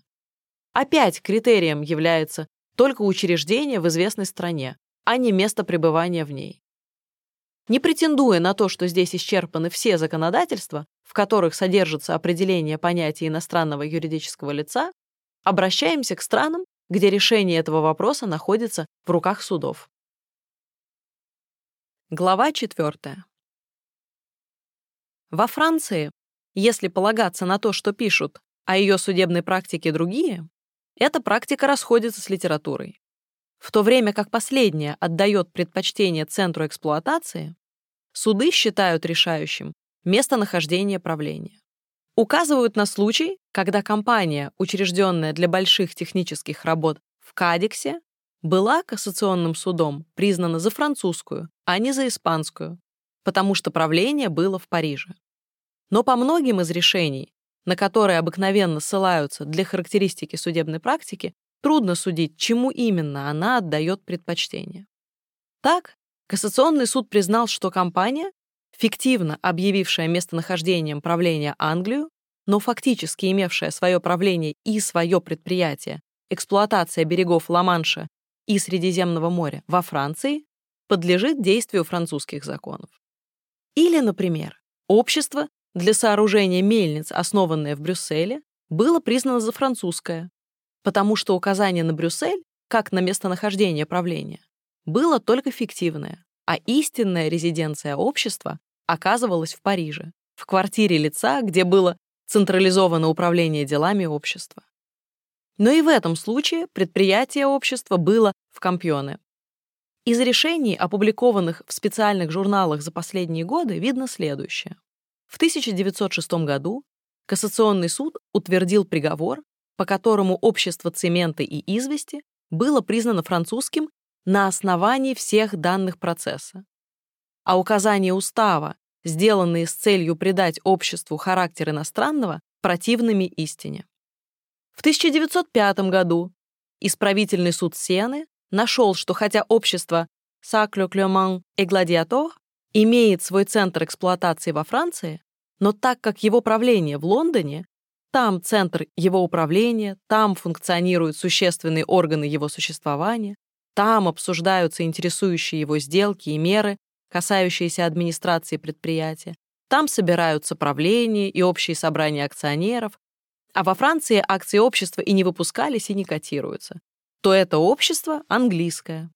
S2: Опять критерием является только учреждение в известной стране, а не место пребывания в ней. Не претендуя на то, что здесь исчерпаны все законодательства, в которых содержится определение понятия иностранного юридического лица, обращаемся к странам, где решение этого вопроса находится в руках судов. Глава 4. Во Франции, если полагаться на то, что пишут о ее судебной практике другие, эта практика расходится с литературой. В то время как последняя отдает предпочтение центру эксплуатации, суды считают решающим местонахождение правления. Указывают на случай, когда компания, учрежденная для больших технических работ в Кадиксе, была кассационным судом признана за французскую, а не за испанскую, потому что правление было в Париже. Но по многим из решений, на которые обыкновенно ссылаются для характеристики судебной практики, трудно судить, чему именно она отдает предпочтение. Так, Кассационный суд признал, что компания, фиктивно объявившая местонахождением правления Англию, но фактически имевшая свое правление и свое предприятие, эксплуатация берегов Ла-Манша и Средиземного моря во Франции, подлежит действию французских законов. Или, например, общество для сооружения мельниц, основанное в Брюсселе, было признано за французское, потому что указание на Брюссель, как на местонахождение правления, было только фиктивное, а истинная резиденция общества оказывалась в Париже, в квартире лица, где было централизовано управление делами общества. Но и в этом случае предприятие общества было в Кампьоне. Из решений, опубликованных в специальных журналах за последние годы, видно следующее. В 1906 году Кассационный суд утвердил приговор, по которому общество цемента и извести было признано французским на основании всех данных процесса. А указания устава, сделанные с целью придать обществу характер иностранного, противными истине. В 1905 году исправительный суд Сены нашел, что хотя общество Саклю Клеман и Гладиатор имеет свой центр эксплуатации во Франции, но так как его правление в Лондоне, там центр его управления, там функционируют существенные органы его существования, там обсуждаются интересующие его сделки и меры, касающиеся администрации предприятия. Там собираются правления и общие собрания акционеров. А во Франции акции общества и не выпускались, и не котируются. То это общество английское.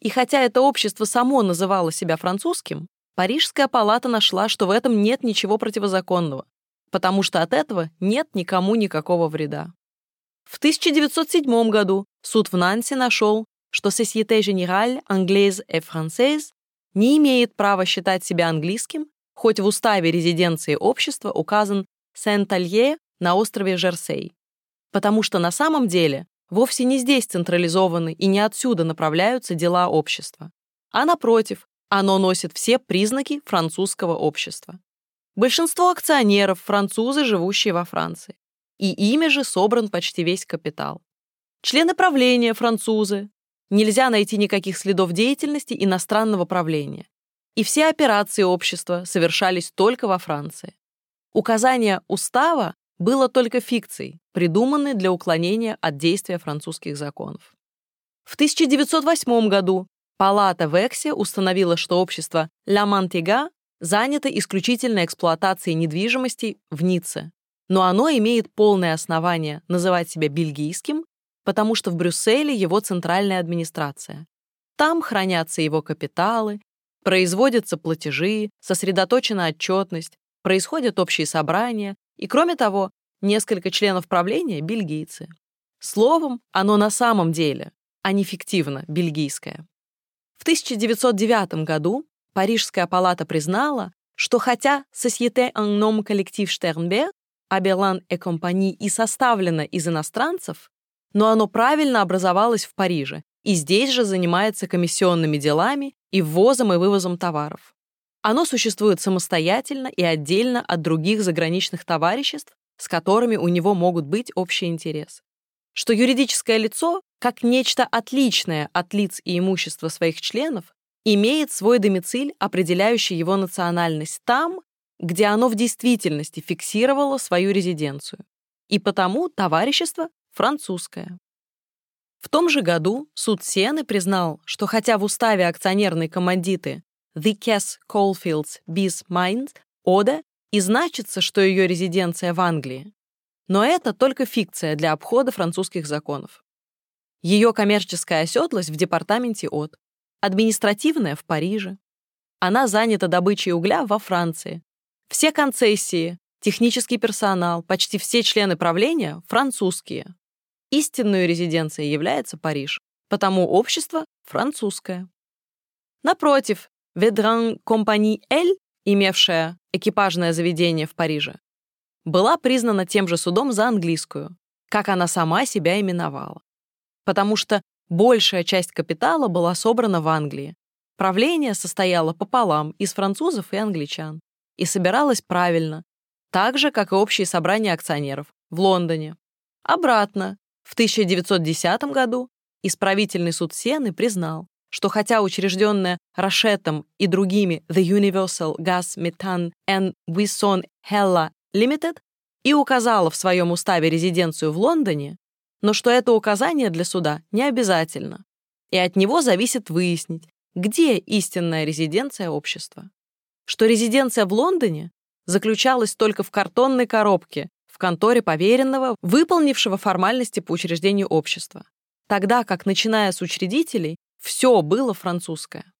S2: И хотя это общество само называло себя французским, Парижская палата нашла, что в этом нет ничего противозаконного, потому что от этого нет никому никакого вреда. В 1907 году суд в Нансе нашел, что Société Générale Anglaise et Française не имеет права считать себя английским, хоть в уставе резиденции общества указан Сент-Алье на острове Жерсей, потому что на самом деле вовсе не здесь централизованы и не отсюда направляются дела общества, а напротив, оно носит все признаки французского общества. Большинство акционеров – французы, живущие во Франции. И ими же собран почти весь капитал. Члены правления – французы, Нельзя найти никаких следов деятельности иностранного правления. И все операции общества совершались только во Франции. Указание устава было только фикцией, придуманной для уклонения от действия французских законов. В 1908 году Палата Вексе установила, что общество «Ла Мантига» занято исключительно эксплуатацией недвижимости в Ницце, но оно имеет полное основание называть себя бельгийским потому что в Брюсселе его центральная администрация. Там хранятся его капиталы, производятся платежи, сосредоточена отчетность, происходят общие собрания, и, кроме того, несколько членов правления — бельгийцы. Словом, оно на самом деле, а не фиктивно, бельгийское. В 1909 году Парижская палата признала, что хотя Société en nom collectif Sternberg, Аберлан и компании и составлена из иностранцев, но оно правильно образовалось в Париже и здесь же занимается комиссионными делами и ввозом и вывозом товаров. Оно существует самостоятельно и отдельно от других заграничных товариществ, с которыми у него могут быть общий интерес. Что юридическое лицо, как нечто отличное от лиц и имущества своих членов, имеет свой домициль, определяющий его национальность там, где оно в действительности фиксировало свою резиденцию. И потому товарищество французское. В том же году суд Сены признал, что хотя в уставе акционерной командиты The Cass Coalfields Bis Mines Ода и значится, что ее резиденция в Англии, но это только фикция для обхода французских законов. Ее коммерческая оседлость в департаменте От, административная в Париже. Она занята добычей угля во Франции. Все концессии, технический персонал, почти все члены правления французские. Истинной резиденцией является Париж, потому общество французское. Напротив, Ведран Компани Эль, имевшая экипажное заведение в Париже, была признана тем же судом за английскую, как она сама себя именовала. Потому что большая часть капитала была собрана в Англии. Правление состояло пополам из французов и англичан и собиралось правильно, так же, как и общие собрания акционеров в Лондоне. Обратно, в 1910 году исправительный суд Сены признал, что хотя учрежденная Рашетом и другими The Universal Gas Methane and Wison Hella Limited и указала в своем уставе резиденцию в Лондоне, но что это указание для суда не обязательно, и от него зависит выяснить, где истинная резиденция общества. Что резиденция в Лондоне заключалась только в картонной коробке, в конторе поверенного, выполнившего формальности по учреждению общества, тогда как, начиная с учредителей, все было французское.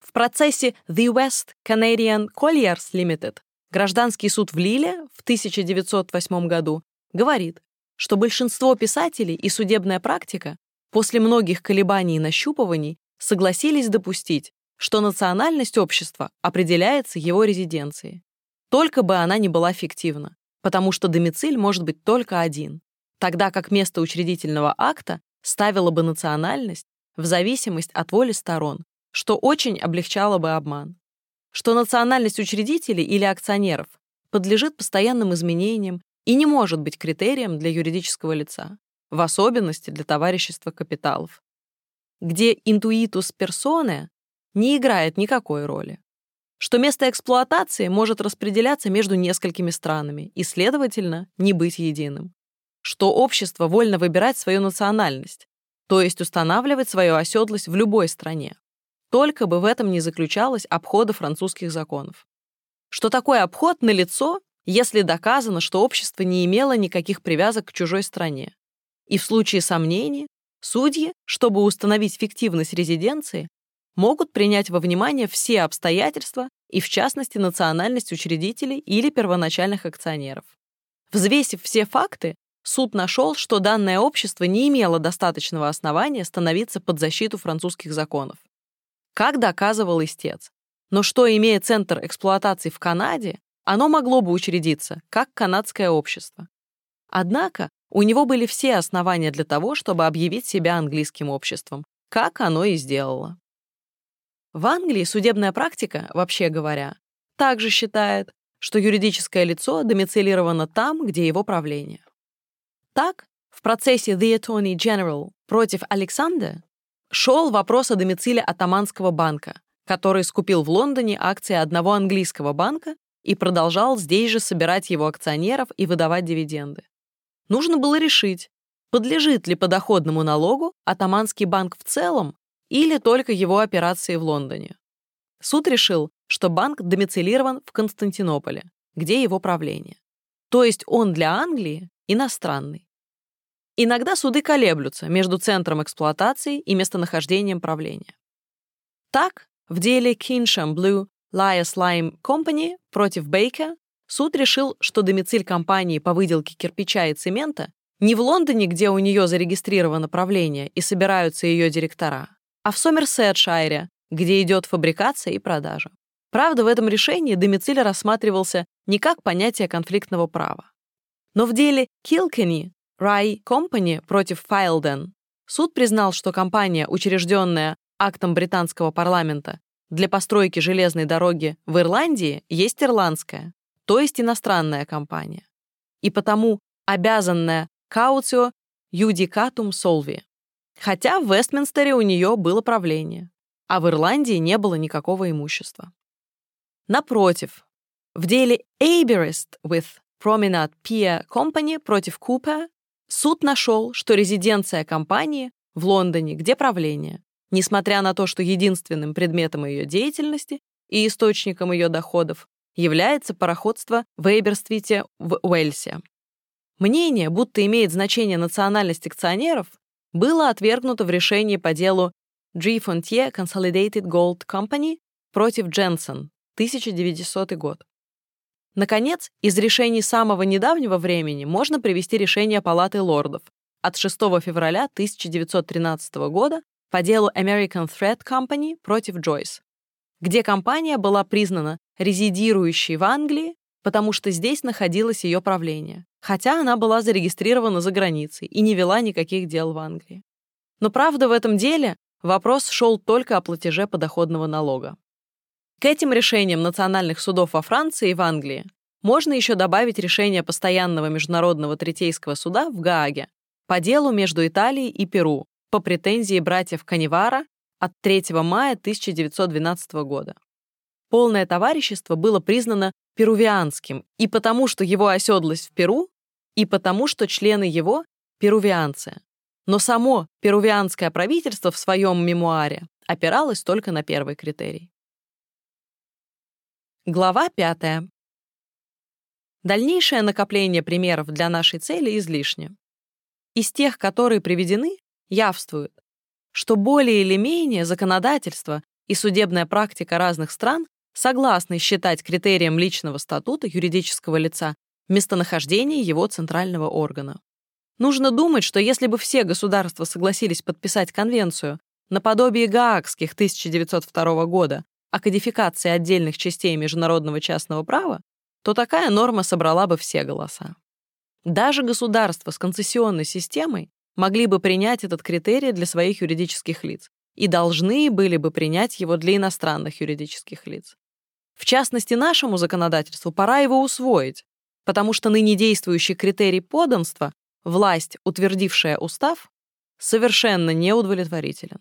S2: В процессе The West Canadian Colliers Limited гражданский суд в Лиле в 1908 году говорит, что большинство писателей и судебная практика после многих колебаний и нащупываний согласились допустить, что национальность общества определяется его резиденцией. Только бы она не была фиктивна потому что домициль может быть только один, тогда как место учредительного акта ставило бы национальность в зависимость от воли сторон, что очень облегчало бы обман. Что национальность учредителей или акционеров подлежит постоянным изменениям и не может быть критерием для юридического лица, в особенности для товарищества капиталов, где интуитус персоне не играет никакой роли что место эксплуатации может распределяться между несколькими странами и, следовательно, не быть единым, что общество вольно выбирать свою национальность, то есть устанавливать свою оседлость в любой стране, только бы в этом не заключалось обхода французских законов. Что такой обход налицо, если доказано, что общество не имело никаких привязок к чужой стране. И в случае сомнений судьи, чтобы установить фиктивность резиденции, могут принять во внимание все обстоятельства и, в частности, национальность учредителей или первоначальных акционеров. Взвесив все факты, суд нашел, что данное общество не имело достаточного основания становиться под защиту французских законов. Как доказывал истец. Но что, имея центр эксплуатации в Канаде, оно могло бы учредиться, как канадское общество. Однако у него были все основания для того, чтобы объявить себя английским обществом, как оно и сделало. В Англии судебная практика, вообще говоря, также считает, что юридическое лицо домицилировано там, где его правление. Так, в процессе The Attorney General против Александра шел вопрос о домициле Атаманского банка, который скупил в Лондоне акции одного английского банка и продолжал здесь же собирать его акционеров и выдавать дивиденды. Нужно было решить, подлежит ли подоходному налогу Атаманский банк в целом или только его операции в Лондоне. Суд решил, что банк домицилирован в Константинополе, где его правление. То есть он для Англии иностранный. Иногда суды колеблются между центром эксплуатации и местонахождением правления. Так, в деле Kinsham Blue Lias Lime Company против Бейка суд решил, что домициль компании по выделке кирпича и цемента не в Лондоне, где у нее зарегистрировано правление и собираются ее директора, а в Сомерсетшайре, где идет фабрикация и продажа. Правда, в этом решении домициль рассматривался не как понятие конфликтного права. Но в деле Kilkenny Rye Company против Файлден суд признал, что компания, учрежденная актом британского парламента для постройки железной дороги в Ирландии, есть ирландская, то есть иностранная компания, и потому обязанная каутио юдикатум солви. Хотя в Вестминстере у нее было правление, а в Ирландии не было никакого имущества. Напротив, в деле Aberist with Promenade Pier Company против Купер суд нашел, что резиденция компании в Лондоне, где правление, несмотря на то, что единственным предметом ее деятельности и источником ее доходов является пароходство в Эйберствите в Уэльсе. Мнение, будто имеет значение национальность акционеров, было отвергнуто в решении по делу G. Fontier Consolidated Gold Company против Jensen, 1900 год. Наконец, из решений самого недавнего времени можно привести решение Палаты лордов от 6 февраля 1913 года по делу American Thread Company против Joyce, где компания была признана резидирующей в Англии, потому что здесь находилось ее правление, хотя она была зарегистрирована за границей и не вела никаких дел в Англии. Но правда в этом деле вопрос шел только о платеже подоходного налога. К этим решениям национальных судов во Франции и в Англии можно еще добавить решение Постоянного международного третейского суда в Гааге по делу между Италией и Перу по претензии братьев Каневара от 3 мая 1912 года. Полное товарищество было признано перувианским и потому, что его оседлость в Перу, и потому, что члены его — перувианцы. Но само перувианское правительство в своем мемуаре опиралось только на первый критерий. Глава пятая. Дальнейшее накопление примеров для нашей цели излишне. Из тех, которые приведены, явствует, что более или менее законодательство и судебная практика разных стран согласны считать критерием личного статута юридического лица местонахождение его центрального органа. Нужно думать, что если бы все государства согласились подписать конвенцию наподобие Гаагских 1902 года о кодификации отдельных частей международного частного права, то такая норма собрала бы все голоса. Даже государства с концессионной системой могли бы принять этот критерий для своих юридических лиц и должны были бы принять его для иностранных юридических лиц. В частности, нашему законодательству пора его усвоить, потому что ныне действующий критерий подданства, власть, утвердившая устав, совершенно неудовлетворителен.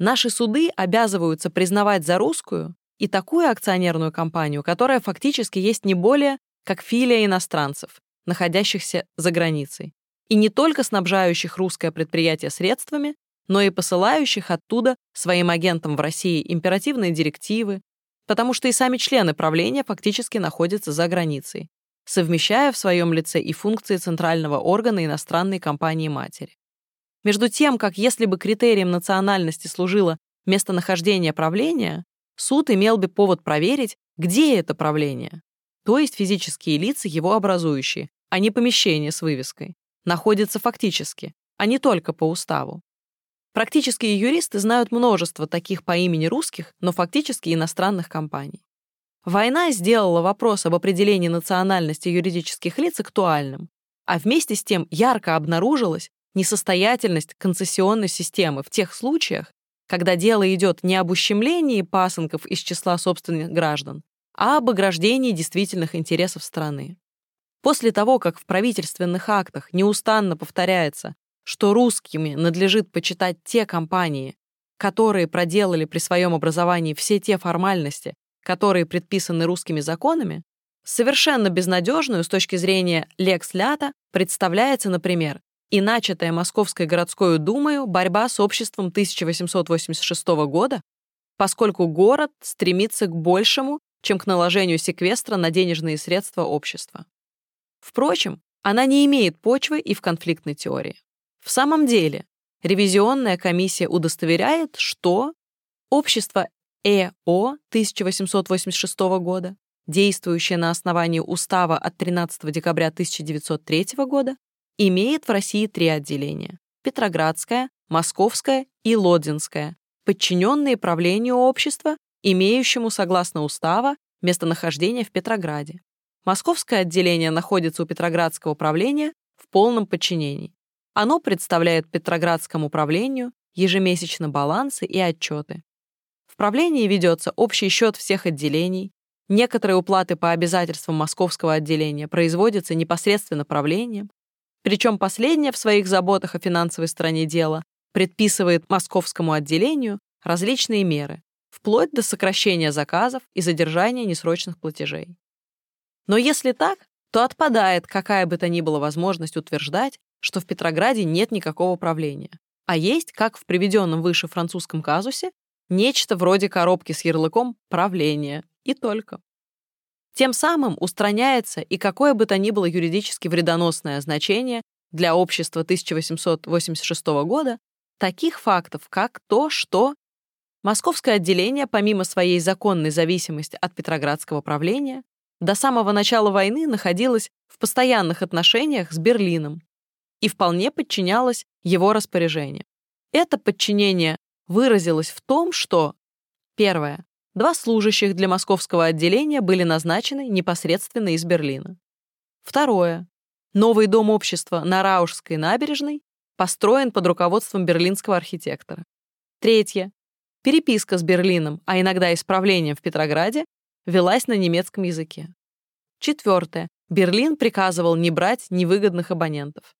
S2: Наши суды обязываются признавать за русскую и такую акционерную компанию, которая фактически есть не более как филия иностранцев, находящихся за границей, и не только снабжающих русское предприятие средствами, но и посылающих оттуда своим агентам в России императивные директивы, потому что и сами члены правления фактически находятся за границей, совмещая в своем лице и функции центрального органа иностранной компании-матери. Между тем, как если бы критерием национальности служило местонахождение правления, суд имел бы повод проверить, где это правление, то есть физические лица, его образующие, а не помещение с вывеской, находятся фактически, а не только по уставу. Практические юристы знают множество таких по имени русских, но фактически иностранных компаний. Война сделала вопрос об определении национальности юридических лиц актуальным, а вместе с тем ярко обнаружилось, несостоятельность концессионной системы в тех случаях, когда дело идет не об ущемлении пасынков из числа собственных граждан, а об ограждении действительных интересов страны. После того, как в правительственных актах неустанно повторяется, что русскими надлежит почитать те компании, которые проделали при своем образовании все те формальности, которые предписаны русскими законами, совершенно безнадежную с точки зрения лекс лята представляется, например, и начатая Московской городской думою борьба с обществом 1886 года, поскольку город стремится к большему, чем к наложению секвестра на денежные средства общества. Впрочем, она не имеет почвы и в конфликтной теории. В самом деле, ревизионная комиссия удостоверяет, что общество ЭО 1886 года, действующее на основании устава от 13 декабря 1903 года, имеет в России три отделения – Петроградское, Московское и Лодзинское, подчиненные правлению общества, имеющему, согласно устава, местонахождение в Петрограде. Московское отделение находится у Петроградского правления в полном подчинении. Оно представляет Петроградскому управлению ежемесячно балансы и отчеты. В правлении ведется общий счет всех отделений, некоторые уплаты по обязательствам московского отделения производятся непосредственно правлением, причем последнее в своих заботах о финансовой стороне дела предписывает московскому отделению различные меры, вплоть до сокращения заказов и задержания несрочных платежей. Но если так, то отпадает какая бы то ни была возможность утверждать, что в Петрограде нет никакого правления, а есть, как в приведенном выше французском казусе, нечто вроде коробки с ярлыком «правление» и только. Тем самым устраняется и какое бы то ни было юридически вредоносное значение для общества 1886 года таких фактов, как то, что Московское отделение, помимо своей законной зависимости от Петроградского правления, до самого начала войны находилось в постоянных отношениях с Берлином и вполне подчинялось его распоряжению. Это подчинение выразилось в том, что первое Два служащих для московского отделения были назначены непосредственно из Берлина. Второе. Новый дом общества на Раушской набережной построен под руководством берлинского архитектора. Третье. Переписка с Берлином, а иногда исправлением в Петрограде, велась на немецком языке. Четвертое. Берлин приказывал не брать невыгодных абонентов.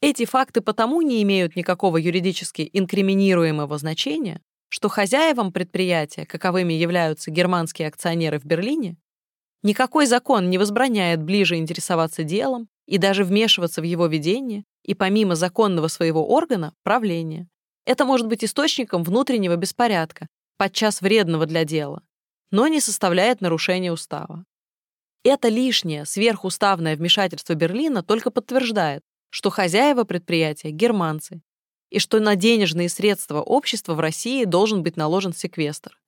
S2: Эти факты потому не имеют никакого юридически инкриминируемого значения, что хозяевам предприятия, каковыми являются германские акционеры в Берлине, никакой закон не возбраняет ближе интересоваться делом и даже вмешиваться в его ведение и помимо законного своего органа — правления. Это может быть источником внутреннего беспорядка, подчас вредного для дела, но не составляет нарушения устава. Это лишнее сверхуставное вмешательство Берлина только подтверждает, что хозяева предприятия — германцы, и что на денежные средства общества в России должен быть наложен секвестр.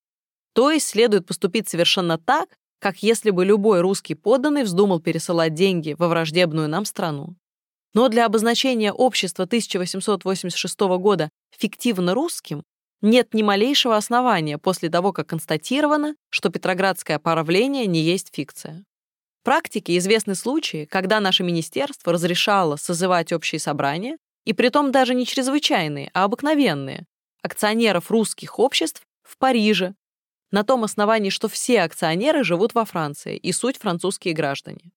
S2: То есть следует поступить совершенно так, как если бы любой русский подданный вздумал пересылать деньги во враждебную нам страну. Но для обозначения общества 1886 года фиктивно русским нет ни малейшего основания после того, как констатировано, что Петроградское правление не есть фикция. В практике известны случаи, когда наше министерство разрешало созывать общие собрания, и притом даже не чрезвычайные, а обыкновенные, акционеров русских обществ в Париже, на том основании, что все акционеры живут во Франции и суть французские граждане.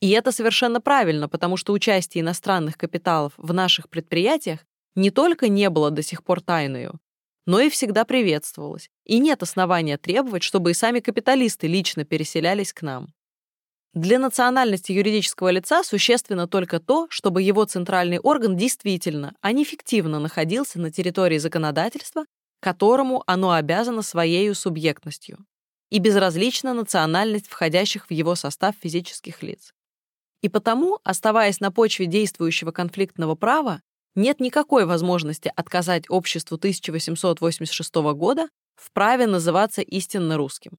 S2: И это совершенно правильно, потому что участие иностранных капиталов в наших предприятиях не только не было до сих пор тайною, но и всегда приветствовалось, и нет основания требовать, чтобы и сами капиталисты лично переселялись к нам. Для национальности юридического лица существенно только то, чтобы его центральный орган действительно, а не фиктивно находился на территории законодательства, которому оно обязано своей субъектностью, и безразлична национальность входящих в его состав физических лиц. И потому, оставаясь на почве действующего конфликтного права, нет никакой возможности отказать обществу 1886 года в праве называться истинно русским.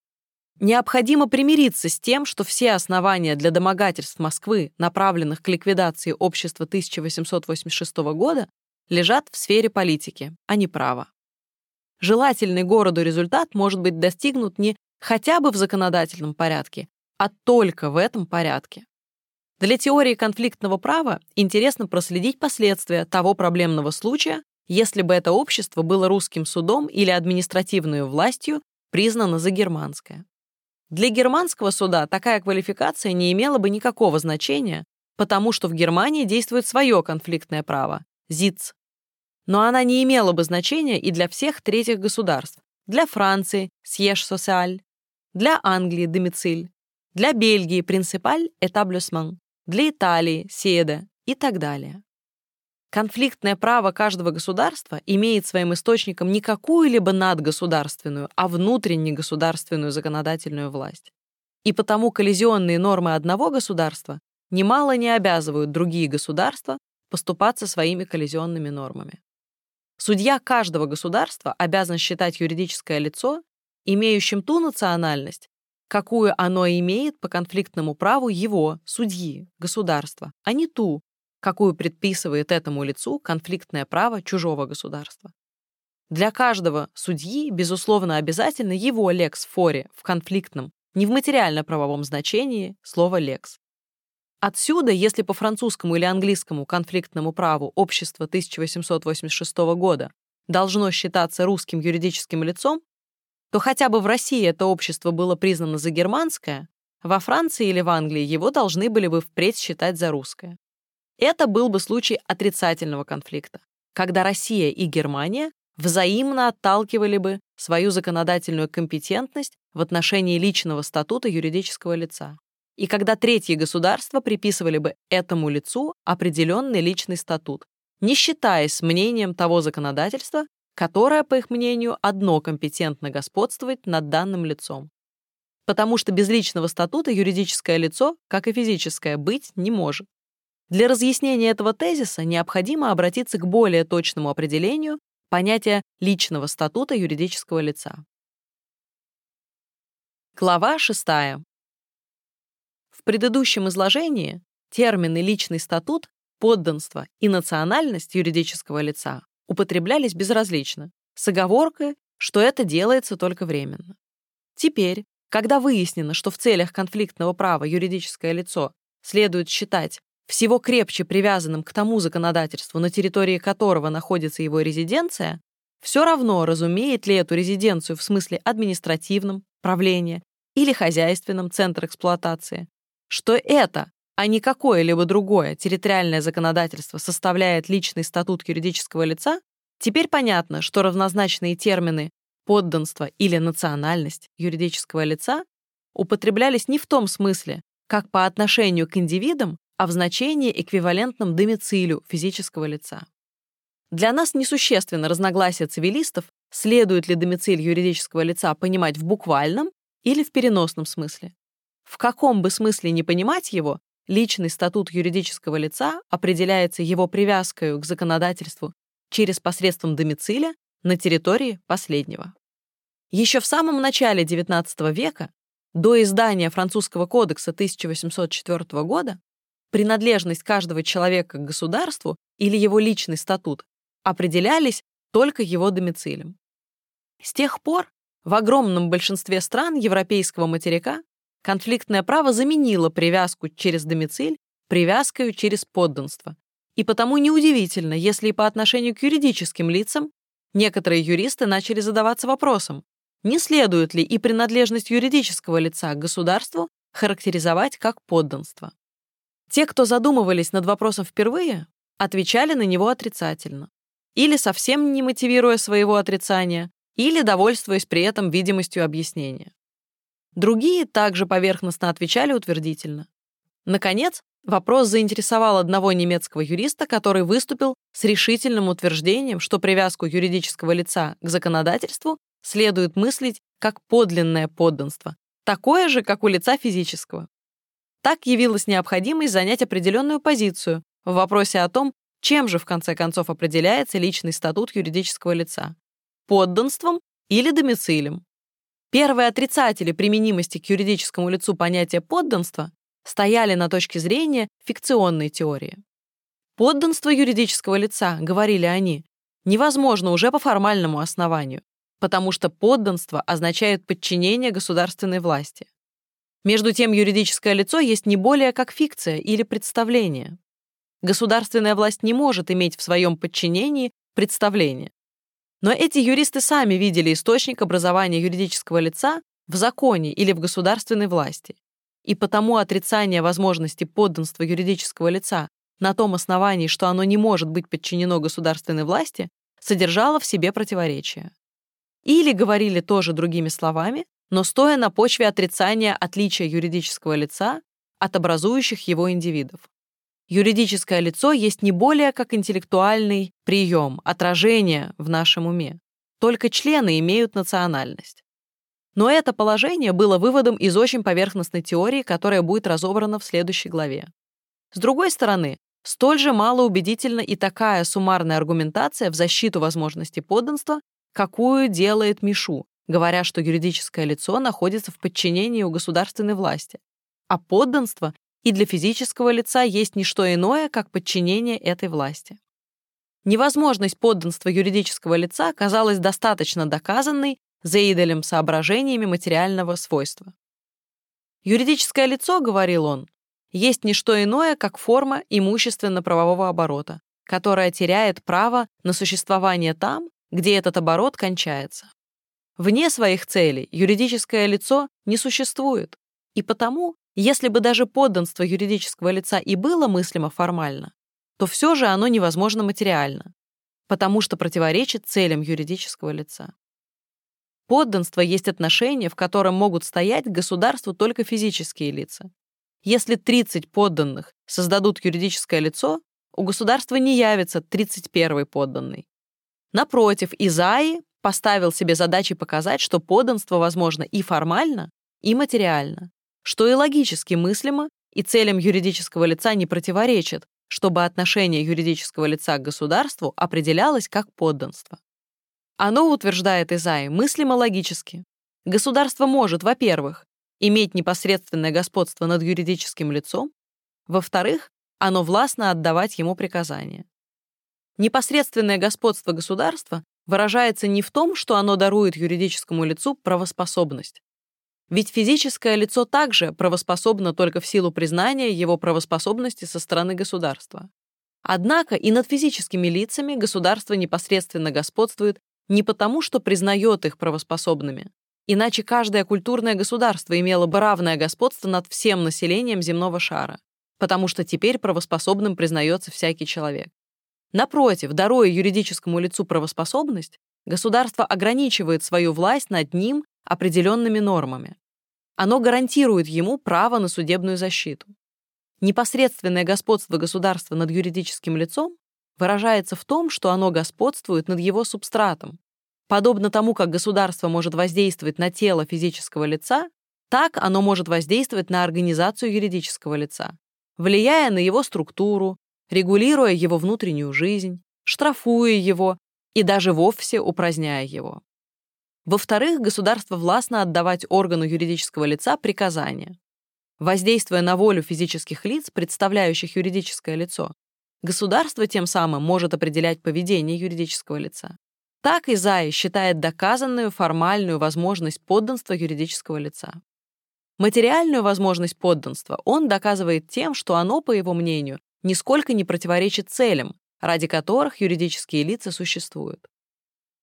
S2: Необходимо примириться с тем, что все основания для домогательств Москвы, направленных к ликвидации общества 1886 года, лежат в сфере политики, а не права. Желательный городу результат может быть достигнут не хотя бы в законодательном порядке, а только в этом порядке. Для теории конфликтного права интересно проследить последствия того проблемного случая, если бы это общество было русским судом или административной властью признано за германское. Для германского суда такая квалификация не имела бы никакого значения, потому что в Германии действует свое конфликтное право – ЗИЦ. Но она не имела бы значения и для всех третьих государств. Для Франции – Сьеж Социаль, для Англии – Домициль, для Бельгии – Принципаль Этаблюсман, для Италии – Седа и так далее. Конфликтное право каждого государства имеет своим источником не какую-либо надгосударственную, а внутреннегосударственную законодательную власть. И потому коллизионные нормы одного государства немало не обязывают другие государства поступаться своими коллизионными нормами. Судья каждого государства обязан считать юридическое лицо, имеющим ту национальность, какую оно имеет по конфликтному праву его, судьи, государства, а не ту, какую предписывает этому лицу конфликтное право чужого государства. Для каждого судьи, безусловно, обязательно его лекс форе в конфликтном, не в материально-правовом значении, слово лекс. Отсюда, если по французскому или английскому конфликтному праву общество 1886 года должно считаться русским юридическим лицом, то хотя бы в России это общество было признано за германское, во Франции или в Англии его должны были бы впредь считать за русское. Это был бы случай отрицательного конфликта, когда Россия и Германия взаимно отталкивали бы свою законодательную компетентность в отношении личного статута юридического лица, и когда третьи государства приписывали бы этому лицу определенный личный статут, не считаясь мнением того законодательства, которое, по их мнению, одно компетентно господствовать над данным лицом. Потому что без личного статута юридическое лицо, как и физическое, быть не может. Для разъяснения этого тезиса необходимо обратиться к более точному определению понятия личного статута юридического лица. Глава 6. В предыдущем изложении термины «личный статут», «подданство» и «национальность» юридического лица употреблялись безразлично, с оговоркой, что это делается только временно. Теперь, когда выяснено, что в целях конфликтного права юридическое лицо следует считать всего крепче привязанным к тому законодательству, на территории которого находится его резиденция, все равно, разумеет ли эту резиденцию в смысле административном, правления или хозяйственном, центр эксплуатации, что это, а не какое-либо другое территориальное законодательство составляет личный статут юридического лица, теперь понятно, что равнозначные термины подданство или национальность юридического лица употреблялись не в том смысле, как по отношению к индивидам, а в значении, эквивалентном домицилю физического лица. Для нас несущественно разногласие цивилистов, следует ли домициль юридического лица понимать в буквальном или в переносном смысле. В каком бы смысле не понимать его, личный статут юридического лица определяется его привязкой к законодательству через посредством домициля на территории последнего. Еще в самом начале XIX века, до издания французского кодекса 1804 года, принадлежность каждого человека к государству или его личный статут определялись только его домицилем. С тех пор в огромном большинстве стран европейского материка конфликтное право заменило привязку через домициль привязкой через подданство. И потому неудивительно, если и по отношению к юридическим лицам некоторые юристы начали задаваться вопросом, не следует ли и принадлежность юридического лица к государству характеризовать как подданство. Те, кто задумывались над вопросом впервые, отвечали на него отрицательно. Или совсем не мотивируя своего отрицания, или довольствуясь при этом видимостью объяснения. Другие также поверхностно отвечали утвердительно. Наконец, вопрос заинтересовал одного немецкого юриста, который выступил с решительным утверждением, что привязку юридического лица к законодательству следует мыслить как подлинное подданство, такое же, как у лица физического. Так явилась необходимость занять определенную позицию в вопросе о том, чем же в конце концов определяется личный статут юридического лица – подданством или домицилем. Первые отрицатели применимости к юридическому лицу понятия подданства стояли на точке зрения фикционной теории. Подданство юридического лица, говорили они, невозможно уже по формальному основанию, потому что подданство означает подчинение государственной власти. Между тем, юридическое лицо есть не более как фикция или представление. Государственная власть не может иметь в своем подчинении представление. Но эти юристы сами видели источник образования юридического лица в законе или в государственной власти. И потому отрицание возможности подданства юридического лица на том основании, что оно не может быть подчинено государственной власти, содержало в себе противоречие. Или говорили тоже другими словами, но стоя на почве отрицания отличия юридического лица от образующих его индивидов. Юридическое лицо есть не более как интеллектуальный прием, отражение в нашем уме. Только члены имеют национальность. Но это положение было выводом из очень поверхностной теории, которая будет разобрана в следующей главе. С другой стороны, столь же малоубедительна и такая суммарная аргументация в защиту возможности подданства, какую делает Мишу, говоря, что юридическое лицо находится в подчинении у государственной власти, а подданство и для физического лица есть не что иное, как подчинение этой власти. Невозможность подданства юридического лица оказалась достаточно доказанной Зейделем соображениями материального свойства. Юридическое лицо, говорил он, есть не что иное, как форма имущественно-правового оборота, которая теряет право на существование там, где этот оборот кончается. Вне своих целей юридическое лицо не существует, и потому, если бы даже подданство юридического лица и было мыслимо формально, то все же оно невозможно материально, потому что противоречит целям юридического лица. Подданство есть отношение, в котором могут стоять к государству только физические лица. Если 30 подданных создадут юридическое лицо, у государства не явится 31 подданный. Напротив, Изаи поставил себе задачей показать, что подданство возможно и формально, и материально, что и логически мыслимо, и целям юридического лица не противоречит, чтобы отношение юридического лица к государству определялось как подданство. Оно утверждает Изаи мыслимо логически. Государство может, во-первых, иметь непосредственное господство над юридическим лицом, во-вторых, оно властно отдавать ему приказания. Непосредственное господство государства выражается не в том, что оно дарует юридическому лицу правоспособность. Ведь физическое лицо также правоспособно только в силу признания его правоспособности со стороны государства. Однако и над физическими лицами государство непосредственно господствует не потому, что признает их правоспособными, иначе каждое культурное государство имело бы равное господство над всем населением земного шара, потому что теперь правоспособным признается всякий человек. Напротив, даруя юридическому лицу правоспособность, государство ограничивает свою власть над ним определенными нормами. Оно гарантирует ему право на судебную защиту. Непосредственное господство государства над юридическим лицом выражается в том, что оно господствует над его субстратом. Подобно тому, как государство может воздействовать на тело физического лица, так оно может воздействовать на организацию юридического лица, влияя на его структуру, регулируя его внутреннюю жизнь, штрафуя его и даже вовсе упраздняя его. Во-вторых, государство властно отдавать органу юридического лица приказания. Воздействуя на волю физических лиц, представляющих юридическое лицо, государство тем самым может определять поведение юридического лица. Так Изаи считает доказанную формальную возможность подданства юридического лица. Материальную возможность подданства он доказывает тем, что оно, по его мнению, нисколько не противоречит целям, ради которых юридические лица существуют.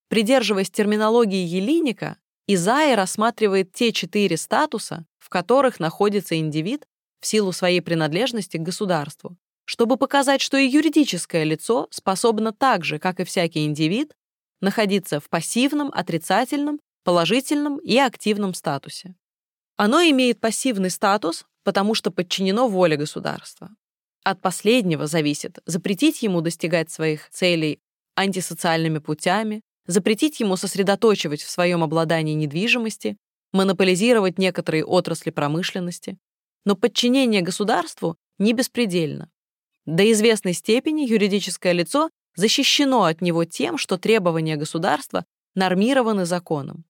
S2: Придерживаясь терминологии Елиника, Изая рассматривает те четыре статуса, в которых находится индивид в силу своей принадлежности к государству, чтобы показать, что и юридическое лицо способно так же, как и всякий индивид, находиться в пассивном, отрицательном, положительном и активном статусе. Оно имеет пассивный статус, потому что подчинено воле государства. От последнего зависит запретить ему достигать своих целей антисоциальными путями, запретить ему сосредоточивать в своем обладании недвижимости, монополизировать некоторые отрасли промышленности. Но подчинение государству не беспредельно. До известной степени юридическое лицо защищено от него тем, что требования государства нормированы законом.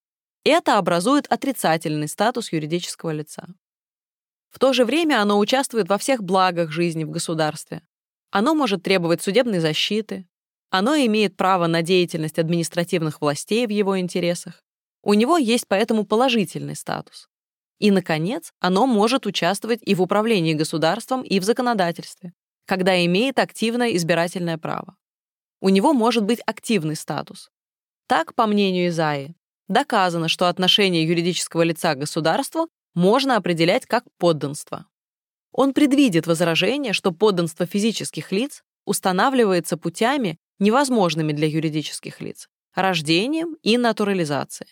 S2: Это образует отрицательный статус юридического лица. В то же время оно участвует во всех благах жизни в государстве. Оно может требовать судебной защиты. Оно имеет право на деятельность административных властей в его интересах. У него есть поэтому положительный статус. И, наконец, оно может участвовать и в управлении государством, и в законодательстве, когда имеет активное избирательное право. У него может быть активный статус. Так, по мнению Изаи, доказано, что отношение юридического лица к государству можно определять как подданство. Он предвидит возражение, что подданство физических лиц устанавливается путями, невозможными для юридических лиц, рождением и натурализацией.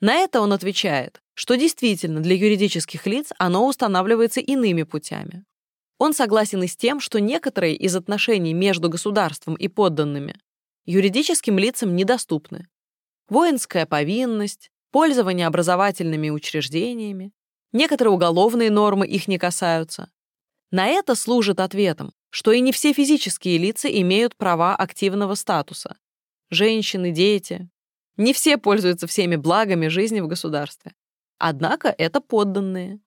S2: На это он отвечает, что действительно для юридических лиц оно устанавливается иными путями. Он согласен и с тем, что некоторые из отношений между государством и подданными юридическим лицам недоступны. Воинская повинность, пользование образовательными учреждениями, Некоторые уголовные нормы их не касаются. На это служит ответом, что и не все физические лица имеют права активного статуса. Женщины, дети. Не все пользуются всеми благами жизни в государстве. Однако это подданные.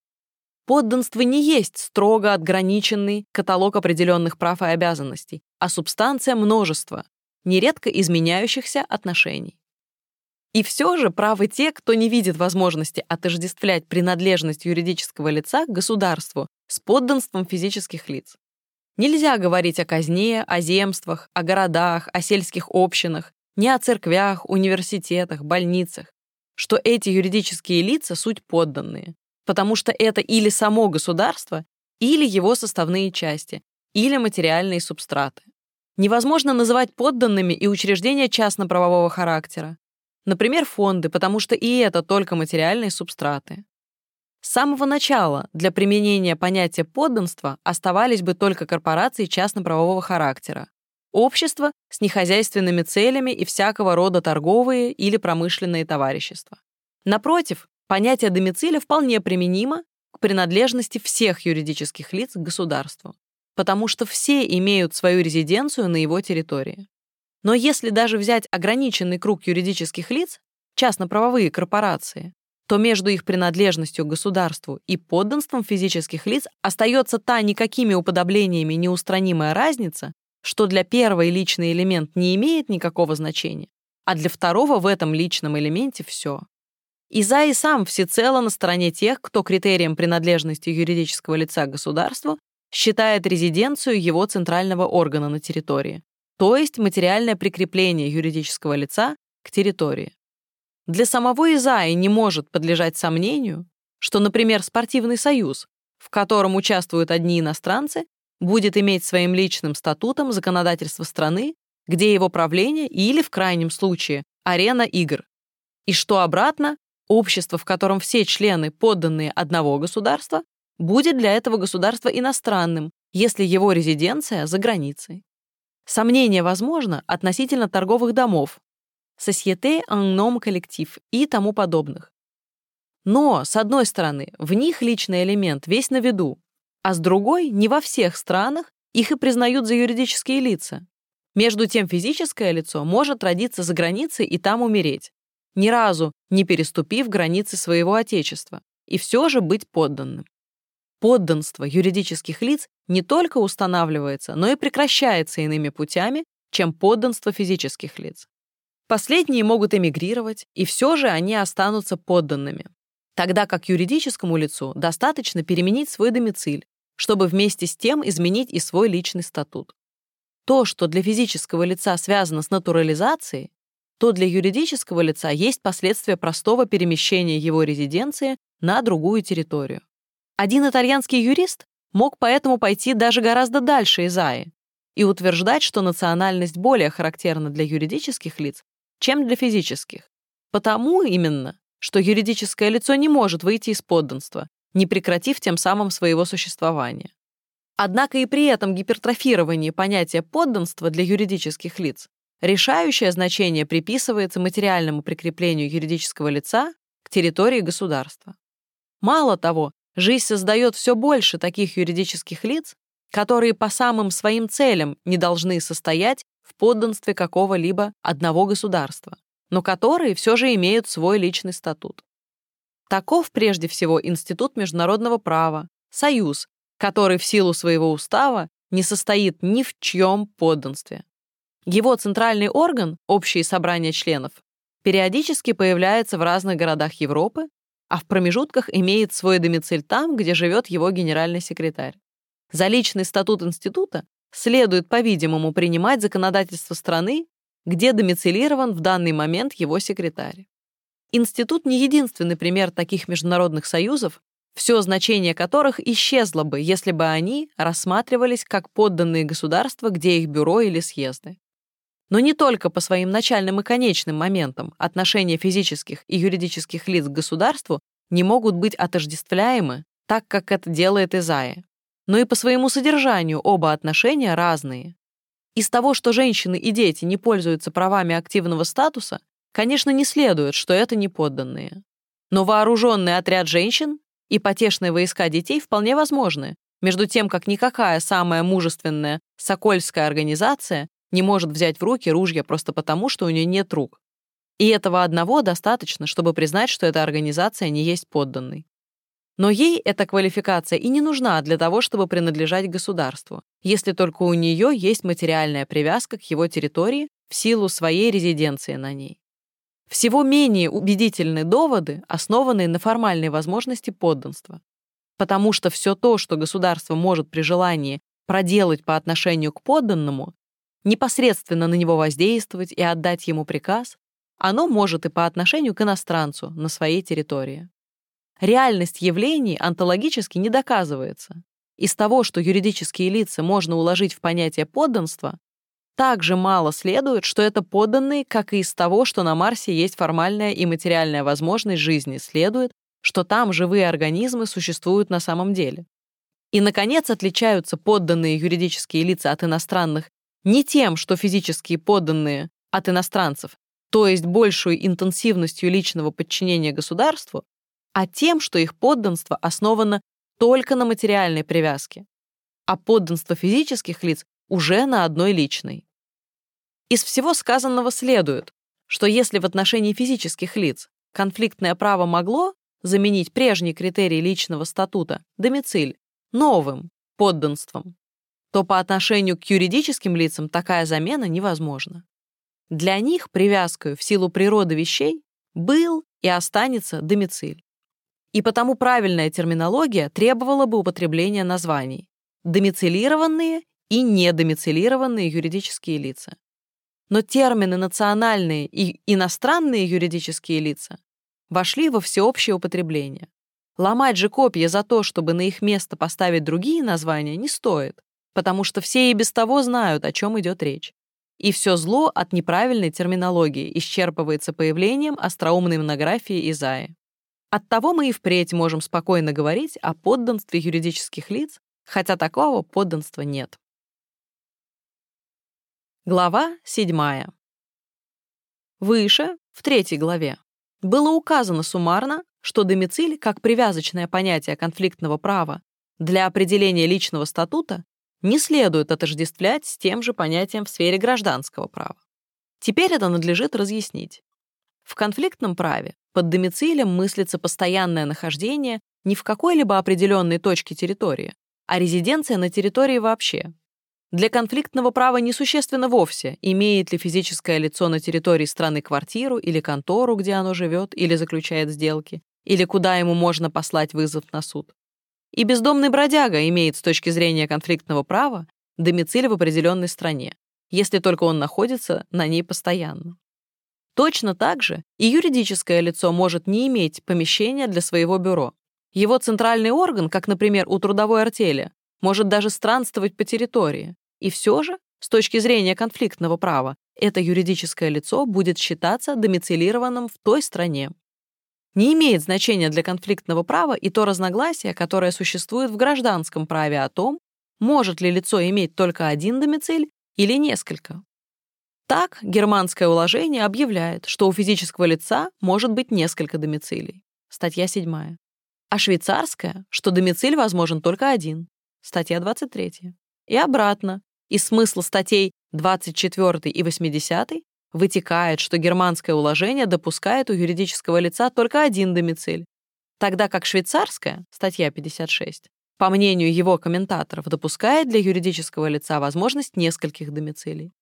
S2: Подданство не есть строго отграниченный каталог определенных прав и обязанностей, а субстанция множества, нередко изменяющихся отношений. И все же правы те, кто не видит возможности отождествлять принадлежность юридического лица к государству с подданством физических лиц. Нельзя говорить о казне, о земствах, о городах, о сельских общинах, не о церквях, университетах, больницах, что эти юридические лица — суть подданные, потому что это или само государство, или его составные части, или материальные субстраты. Невозможно называть подданными и учреждения частно-правового характера. Например, фонды, потому что и это только материальные субстраты. С самого начала для применения понятия подданства оставались бы только корпорации частно-правового характера, общества с нехозяйственными целями и всякого рода торговые или промышленные товарищества. Напротив, понятие домициля вполне применимо к принадлежности всех юридических лиц к государству, потому что все имеют свою резиденцию на его территории. Но если даже взять ограниченный круг юридических лиц, частно-правовые корпорации, то между их принадлежностью к государству и подданством физических лиц остается та никакими уподоблениями неустранимая разница, что для первой личный элемент не имеет никакого значения, а для второго в этом личном элементе все. Изай сам всецело на стороне тех, кто критерием принадлежности юридического лица государству считает резиденцию его центрального органа на территории, то есть материальное прикрепление юридического лица к территории. Для самого Изаи не может подлежать сомнению, что, например, спортивный союз, в котором участвуют одни иностранцы, будет иметь своим личным статутом законодательство страны, где его правление или, в крайнем случае, арена игр. И что обратно, общество, в котором все члены подданные одного государства, будет для этого государства иностранным, если его резиденция за границей. Сомнение возможно относительно торговых домов, en nom коллектив и тому подобных. Но, с одной стороны, в них личный элемент весь на виду, а с другой, не во всех странах их и признают за юридические лица. Между тем, физическое лицо может родиться за границей и там умереть, ни разу не переступив границы своего отечества, и все же быть подданным. Подданство юридических лиц не только устанавливается, но и прекращается иными путями, чем подданство физических лиц. Последние могут эмигрировать, и все же они останутся подданными, тогда как юридическому лицу достаточно переменить свой домициль, чтобы вместе с тем изменить и свой личный статут. То, что для физического лица связано с натурализацией, то для юридического лица есть последствия простого перемещения его резиденции на другую территорию. Один итальянский юрист мог поэтому пойти даже гораздо дальше Изаи и утверждать, что национальность более характерна для юридических лиц, чем для физических. Потому именно, что юридическое лицо не может выйти из подданства, не прекратив тем самым своего существования. Однако и при этом гипертрофировании понятия подданства для юридических лиц решающее значение приписывается материальному прикреплению юридического лица к территории государства. Мало того, Жизнь создает все больше таких юридических лиц, которые по самым своим целям не должны состоять в подданстве какого-либо одного государства, но которые все же имеют свой личный статут. Таков прежде всего Институт международного права, Союз, который в силу своего устава не состоит ни в чьем подданстве. Его центральный орган, общие собрания членов, периодически появляется в разных городах Европы а в промежутках имеет свой домициль там, где живет его генеральный секретарь. За личный статут института следует, по-видимому, принимать законодательство страны, где домицилирован в данный момент его секретарь. Институт не единственный пример таких международных союзов, все значение которых исчезло бы, если бы они рассматривались как подданные государства, где их бюро или съезды. Но не только по своим начальным и конечным моментам отношения физических и юридических лиц к государству не могут быть отождествляемы, так как это делает Изая, но и по своему содержанию оба отношения разные. Из того, что женщины и дети не пользуются правами активного статуса, конечно, не следует, что это не подданные. Но вооруженный отряд женщин и потешные войска детей вполне возможны, между тем, как никакая самая мужественная сокольская организация не может взять в руки ружья просто потому, что у нее нет рук. И этого одного достаточно, чтобы признать, что эта организация не есть подданной. Но ей эта квалификация и не нужна для того, чтобы принадлежать государству, если только у нее есть материальная привязка к его территории в силу своей резиденции на ней. Всего менее убедительны доводы, основанные на формальной возможности подданства. потому что все то, что государство может при желании проделать по отношению к подданному, непосредственно на него воздействовать и отдать ему приказ, оно может и по отношению к иностранцу на своей территории. Реальность явлений онтологически не доказывается. Из того, что юридические лица можно уложить в понятие подданства, также мало следует, что это подданные, как и из того, что на Марсе есть формальная и материальная возможность жизни, следует, что там живые организмы существуют на самом деле. И, наконец, отличаются подданные юридические лица от иностранных не тем, что физические подданные от иностранцев, то есть большую интенсивностью личного подчинения государству, а тем, что их подданство основано только на материальной привязке, а подданство физических лиц уже на одной личной. Из всего сказанного следует, что если в отношении физических лиц конфликтное право могло заменить прежний критерий личного статута, домициль, новым, подданством, то по отношению к юридическим лицам такая замена невозможна. Для них привязкой в силу природы вещей был и останется домициль. И потому правильная терминология требовала бы употребления названий домицилированные и недомицилированные юридические лица. Но термины национальные и иностранные юридические лица вошли во всеобщее употребление. Ломать же копья за то, чтобы на их место поставить другие названия, не стоит потому что все и без того знают, о чем идет речь. И все зло от неправильной терминологии исчерпывается появлением остроумной монографии Изаи. Оттого мы и впредь можем спокойно говорить о подданстве юридических лиц, хотя такого подданства нет. Глава 7. Выше, в третьей главе, было указано суммарно, что домициль, как привязочное понятие конфликтного права для определения личного статута, не следует отождествлять с тем же понятием в сфере гражданского права. Теперь это надлежит разъяснить. В конфликтном праве под домицилем мыслится постоянное нахождение не в какой-либо определенной точке территории, а резиденция на территории вообще. Для конфликтного права несущественно вовсе, имеет ли физическое лицо на территории страны квартиру или контору, где оно живет или заключает сделки, или куда ему можно послать вызов на суд. И бездомный бродяга имеет с точки зрения конфликтного права домициль в определенной стране, если только он находится на ней постоянно. Точно так же и юридическое лицо может не иметь помещения для своего бюро. Его центральный орган, как, например, у трудовой артели, может даже странствовать по территории. И все же, с точки зрения конфликтного права, это юридическое лицо будет считаться домицилированным в той стране, не имеет значения для конфликтного права и то разногласие, которое существует в гражданском праве о том, может ли лицо иметь только один домициль или несколько. Так, германское уложение объявляет, что у физического лица может быть несколько домицилей. Статья 7. А швейцарское, что домициль возможен только один. Статья 23. И обратно. Из смысла статей 24 и 80 вытекает, что германское уложение допускает у юридического лица только один домициль, тогда как швейцарское, статья 56, по мнению его комментаторов, допускает для юридического лица возможность нескольких домицилей.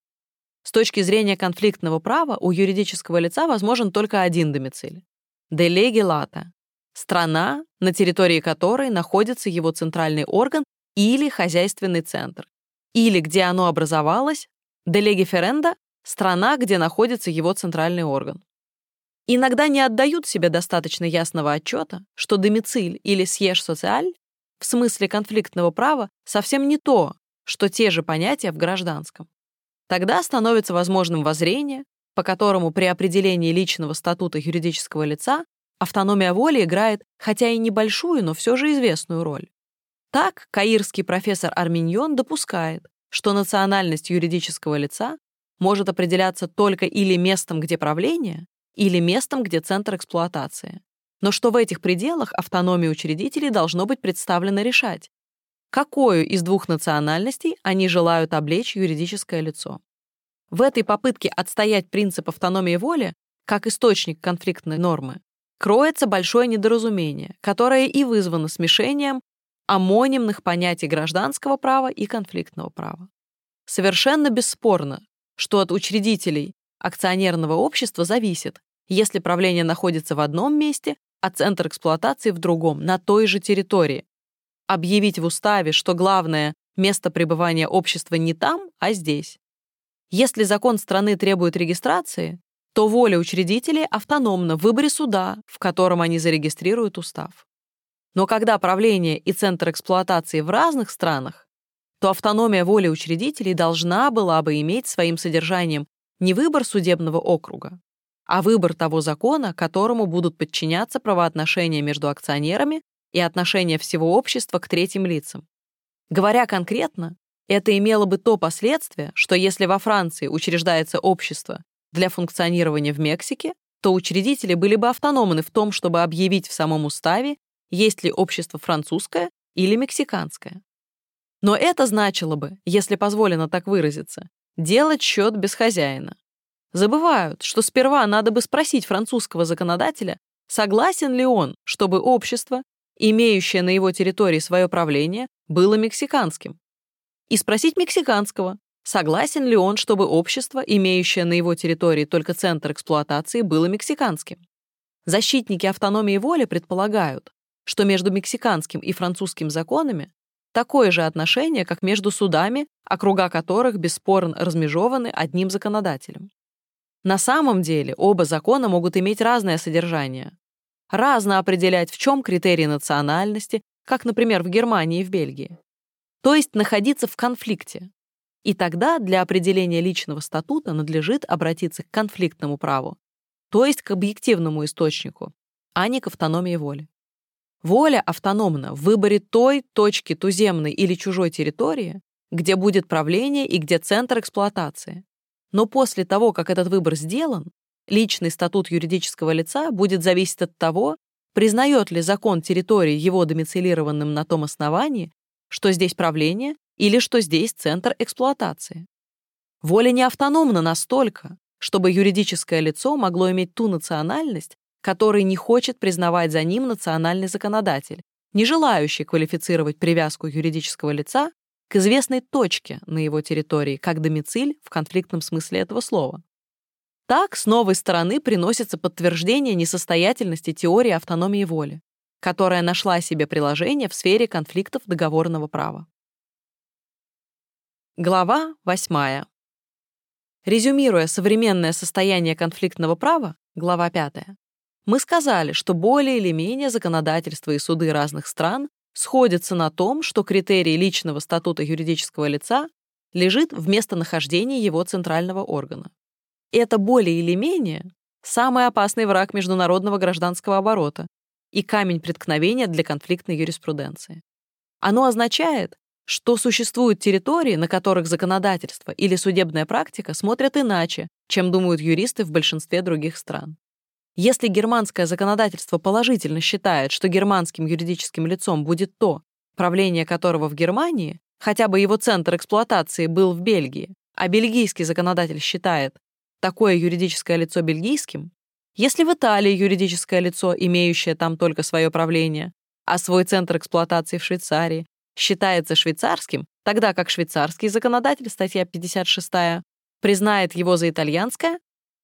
S2: С точки зрения конфликтного права у юридического лица возможен только один домициль — делеги лата — страна, на территории которой находится его центральный орган или хозяйственный центр, или где оно образовалось, делеги ференда страна, где находится его центральный орган. Иногда не отдают себе достаточно ясного отчета, что домициль или сьеж социаль в смысле конфликтного права совсем не то, что те же понятия в гражданском. Тогда становится возможным воззрение, по которому при определении личного статута юридического лица автономия воли играет хотя и небольшую, но все же известную роль. Так, каирский профессор Арминьон допускает, что национальность юридического лица может определяться только или местом, где правление, или местом, где центр эксплуатации. Но что в этих пределах автономии учредителей должно быть представлено решать, какую из двух национальностей они желают облечь юридическое лицо. В этой попытке отстоять принцип автономии воли, как источник конфликтной нормы, кроется большое недоразумение, которое и вызвано смешением амонимных понятий гражданского права и конфликтного права. Совершенно бесспорно, что от учредителей акционерного общества зависит, если правление находится в одном месте, а центр эксплуатации в другом, на той же территории, объявить в уставе, что главное место пребывания общества не там, а здесь. Если закон страны требует регистрации, то воля учредителей автономна в выборе суда, в котором они зарегистрируют устав. Но когда правление и центр эксплуатации в разных странах, то автономия воли учредителей должна была бы иметь своим содержанием не выбор судебного округа, а выбор того закона, которому будут подчиняться правоотношения между акционерами и отношения всего общества к третьим лицам. Говоря конкретно, это имело бы то последствие, что если во Франции учреждается общество для функционирования в Мексике, то учредители были бы автономны в том, чтобы объявить в самом уставе, есть ли общество французское или мексиканское. Но это значило бы, если позволено так выразиться, делать счет без хозяина. Забывают, что сперва надо бы спросить французского законодателя, согласен ли он, чтобы общество, имеющее на его территории свое правление, было мексиканским. И спросить мексиканского, согласен ли он, чтобы общество, имеющее на его территории только центр эксплуатации, было мексиканским. Защитники автономии воли предполагают, что между мексиканским и французским законами такое же отношение, как между судами, округа которых бесспорно размежованы одним законодателем. На самом деле оба закона могут иметь разное содержание. Разно определять, в чем критерии национальности, как, например, в Германии и в Бельгии. То есть находиться в конфликте. И тогда для определения личного статута надлежит обратиться к конфликтному праву, то есть к объективному источнику, а не к автономии воли. Воля автономна в выборе той точки туземной или чужой территории, где будет правление и где центр эксплуатации. Но после того, как этот выбор сделан, личный статут юридического лица будет зависеть от того, признает ли закон территории его домицилированным на том основании, что здесь правление или что здесь центр эксплуатации. Воля не автономна настолько, чтобы юридическое лицо могло иметь ту национальность, который не хочет признавать за ним национальный законодатель, не желающий квалифицировать привязку юридического лица к известной точке на его территории как домициль в конфликтном смысле этого слова. Так, с новой стороны приносится подтверждение несостоятельности теории автономии воли, которая нашла себе приложение в сфере конфликтов договорного права. Глава 8. Резюмируя современное состояние конфликтного права, глава 5, мы сказали, что более или менее законодательство и суды разных стран сходятся на том, что критерий личного статута юридического лица лежит в местонахождении его центрального органа. Это более или менее самый опасный враг международного гражданского оборота и камень преткновения для конфликтной юриспруденции. Оно означает, что существуют территории, на которых законодательство или судебная практика смотрят иначе, чем думают юристы в большинстве других стран. Если германское законодательство положительно считает, что германским юридическим лицом будет то, правление которого в Германии, хотя бы его центр эксплуатации был в Бельгии, а бельгийский законодатель считает такое юридическое лицо бельгийским, если в Италии юридическое лицо, имеющее там только свое правление, а свой центр эксплуатации в Швейцарии, считается швейцарским, тогда как швейцарский законодатель, статья 56, признает его за итальянское,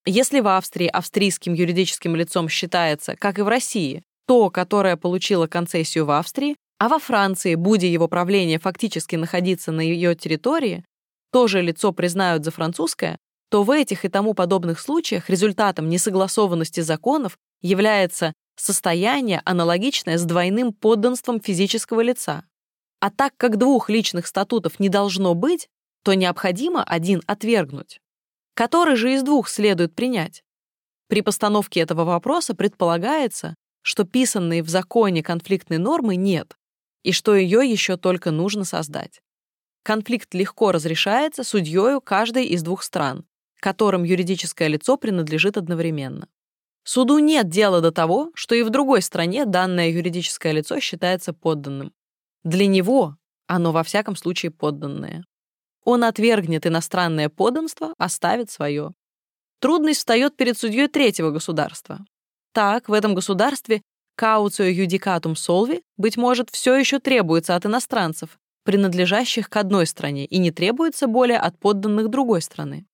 S2: если в Австрии австрийским юридическим лицом считается, как и в России, то, которое получило концессию в Австрии, а во Франции, будя его правление фактически находиться на ее территории, тоже лицо признают за французское, то в этих и тому подобных случаях результатом несогласованности законов является состояние, аналогичное с двойным подданством физического лица. А так как двух личных статутов не должно быть, то необходимо один отвергнуть. Который же из двух следует принять? При постановке этого вопроса предполагается, что писанной в законе конфликтной нормы нет, и что ее еще только нужно создать. Конфликт легко разрешается судьёю каждой из двух стран, которым юридическое лицо принадлежит одновременно. Суду нет дела до того, что и в другой стране данное юридическое лицо считается подданным. Для него оно во всяком случае подданное. Он отвергнет иностранное подданство, оставит свое. Трудность встает перед судьей третьего государства. Так, в этом государстве кауцио юдикатум солви, быть может, все еще требуется от иностранцев, принадлежащих к одной стране, и не требуется более от подданных другой страны.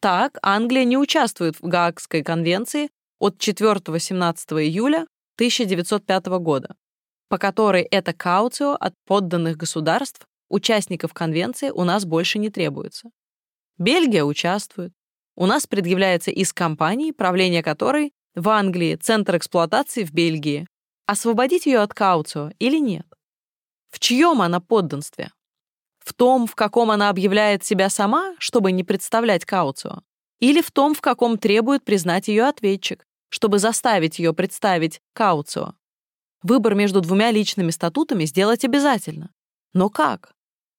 S2: Так, Англия не участвует в Гаагской конвенции от 4-17 июля 1905 года. по которой это кауцио от подданных государств, участников конвенции, у нас больше не требуется. Бельгия участвует. У нас предъявляется иск компании, правление которой в Англии, центр эксплуатации в Бельгии. Освободить ее от кауцио или нет? В чьем она подданстве? В том, в каком она объявляет себя сама, чтобы не представлять кауцио? Или в том, в каком требует признать ее ответчик, чтобы заставить ее представить кауцио? Выбор между двумя личными статутами сделать обязательно. Но как?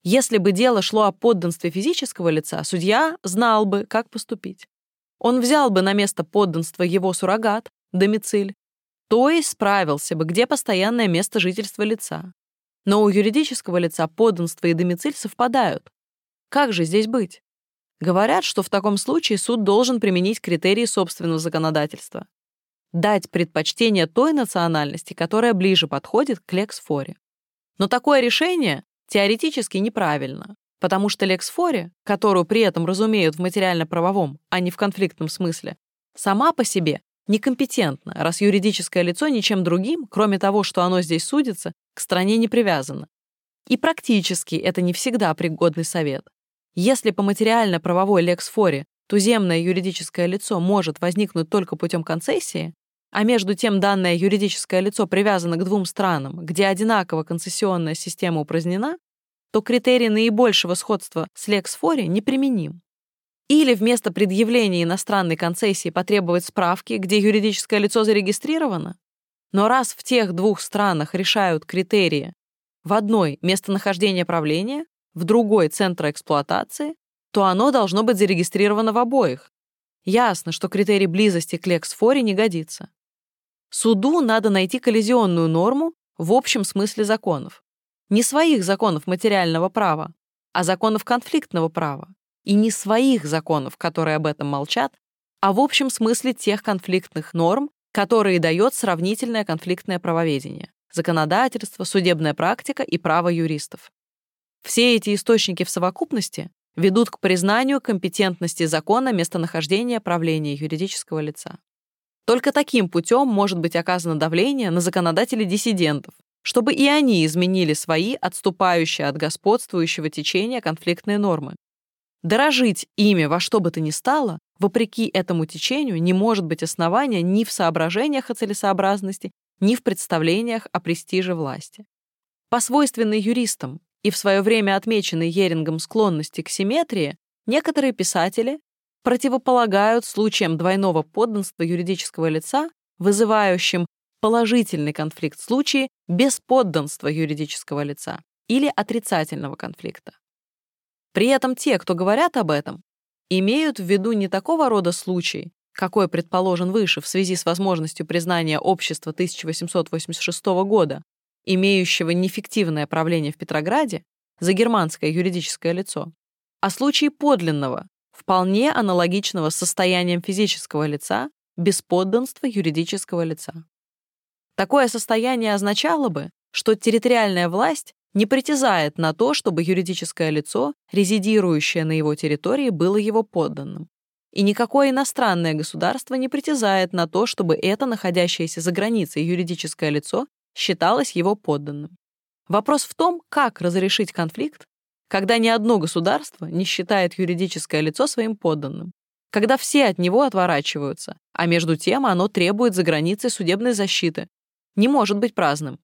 S2: Если бы дело шло о подданстве физического лица, судья знал бы, как поступить. Он взял бы на место подданства его суррогат, домициль, то есть справился бы, где постоянное место жительства лица. Но у юридического лица подданство и домициль совпадают. Как же здесь быть? Говорят, что в таком случае суд должен применить критерии собственного законодательства. Дать предпочтение той национальности, которая ближе подходит к лексфоре. Но такое решение теоретически неправильно, потому что лексфоре, которую при этом разумеют в материально-правовом, а не в конфликтном смысле, сама по себе некомпетентна, раз юридическое лицо ничем другим, кроме того, что оно здесь судится, к стране не привязано. И практически это не всегда пригодный совет. Если по материально-правовой лексфоре туземное юридическое лицо может возникнуть только путем концессии, а между тем данное юридическое лицо привязано к двум странам, где одинаково концессионная система упразднена, то критерий наибольшего сходства с лексфоре неприменим. Или вместо предъявления иностранной концессии потребовать справки, где юридическое лицо зарегистрировано? Но раз в тех двух странах решают критерии в одной — местонахождение правления, в другой — центра эксплуатации, то оно должно быть зарегистрировано в обоих. Ясно, что критерий близости к лексфоре не годится. Суду надо найти коллизионную норму в общем смысле законов. Не своих законов материального права, а законов конфликтного права. И не своих законов, которые об этом молчат, а в общем смысле тех конфликтных норм, которые дает сравнительное конфликтное правоведение, законодательство, судебная практика и право юристов. Все эти источники в совокупности ведут к признанию компетентности закона местонахождения правления юридического лица. Только таким путем может быть оказано давление на законодателей диссидентов, чтобы и они изменили свои отступающие от господствующего течения конфликтные нормы. Дорожить ими во что бы то ни стало, вопреки этому течению, не может быть основания ни в соображениях о целесообразности, ни в представлениях о престиже власти. По свойственной юристам и в свое время отмеченной Ерингом склонности к симметрии, некоторые писатели противополагают случаям двойного подданства юридического лица, вызывающим положительный конфликт в случае бесподданства юридического лица или отрицательного конфликта. При этом те, кто говорят об этом, имеют в виду не такого рода случай, какой предположен выше в связи с возможностью признания общества 1886 года, имеющего неэффективное правление в Петрограде, за германское юридическое лицо, а случай подлинного, вполне аналогичного состоянием физического лица без подданства юридического лица. Такое состояние означало бы, что территориальная власть не притязает на то, чтобы юридическое лицо, резидирующее на его территории, было его подданным. И никакое иностранное государство не притязает на то, чтобы это находящееся за границей юридическое лицо считалось его подданным. Вопрос в том, как разрешить конфликт, когда ни одно государство не считает юридическое лицо своим подданным, когда все от него отворачиваются, а между тем оно требует за границей судебной защиты, не может быть праздным.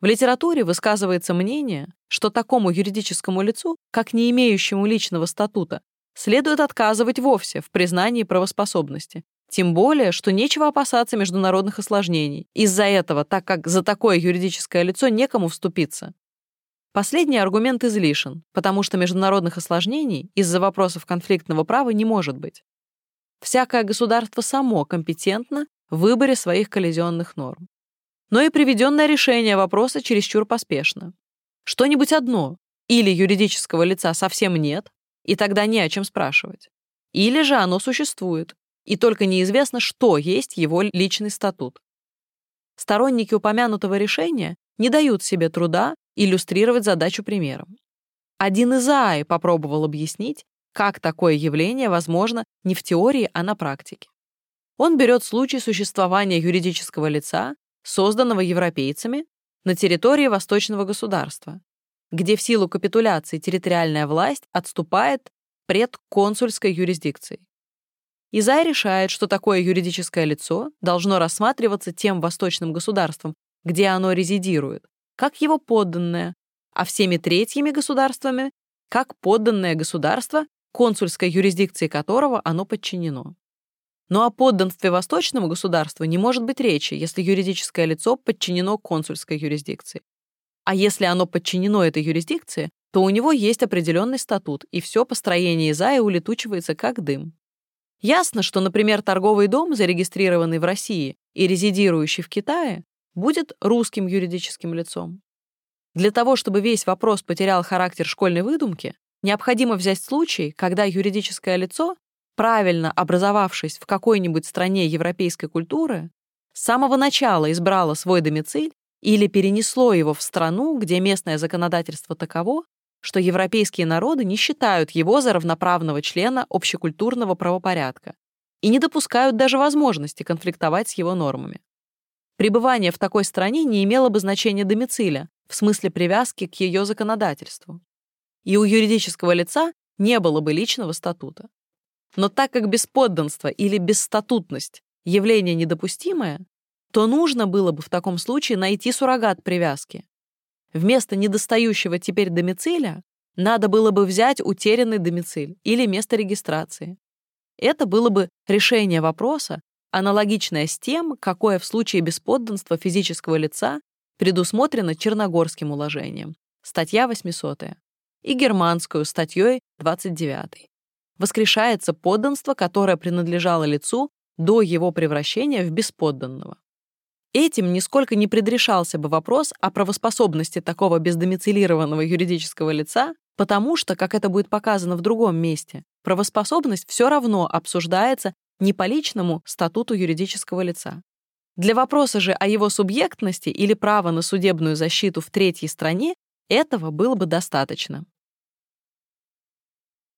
S2: В литературе высказывается мнение, что такому юридическому лицу, как не имеющему личного статута, следует отказывать вовсе в признании правоспособности. Тем более, что нечего опасаться международных осложнений. Из-за этого, так как за такое юридическое лицо некому вступиться. Последний аргумент излишен, потому что международных осложнений из-за вопросов конфликтного права не может быть. Всякое государство само компетентно в выборе своих коллизионных норм но и приведенное решение вопроса чересчур поспешно. Что-нибудь одно, или юридического лица совсем нет, и тогда не о чем спрашивать, или же оно существует, и только неизвестно, что есть его личный статут. Сторонники упомянутого решения не дают себе труда иллюстрировать задачу примером. Один из АИ попробовал объяснить, как такое явление возможно не в теории, а на практике. Он берет случай существования юридического лица, созданного европейцами, на территории восточного государства, где в силу капитуляции территориальная власть отступает пред консульской юрисдикцией. Изай решает, что такое юридическое лицо должно рассматриваться тем восточным государством, где оно резидирует, как его подданное, а всеми третьими государствами как подданное государство, консульской юрисдикции которого оно подчинено. Но о подданстве восточному государству не может быть речи, если юридическое лицо подчинено консульской юрисдикции. А если оно подчинено этой юрисдикции, то у него есть определенный статут, и все построение Изая улетучивается как дым. Ясно, что, например, торговый дом, зарегистрированный в России и резидирующий в Китае, будет русским юридическим лицом. Для того, чтобы весь вопрос потерял характер школьной выдумки, необходимо взять случай, когда юридическое лицо, правильно образовавшись в какой-нибудь стране европейской культуры, с самого начала избрало свой домициль или перенесло его в страну, где местное законодательство таково, что европейские народы не считают его за равноправного члена общекультурного правопорядка и не допускают даже возможности конфликтовать с его нормами. Пребывание в такой стране не имело бы значения домициля, в смысле привязки к ее законодательству. И у юридического лица не было бы личного статута. Но так как бесподданство или бесстатутность – явление недопустимое, то нужно было бы в таком случае найти суррогат привязки. Вместо недостающего теперь домициля надо было бы взять утерянный домициль или место регистрации. Это было бы решение вопроса, аналогичное с тем, какое в случае бесподданства физического лица предусмотрено Черногорским уложением, статья 800, и германскую статьей 29. Воскрешается подданство, которое принадлежало лицу до его превращения в бесподданного. Этим нисколько не предрешался бы вопрос о правоспособности такого бездомицилированного юридического лица, потому что, как это будет показано в другом месте, правоспособность все равно обсуждается не по личному статуту юридического лица, для вопроса же о его субъектности или права на судебную защиту в третьей стране этого было бы достаточно.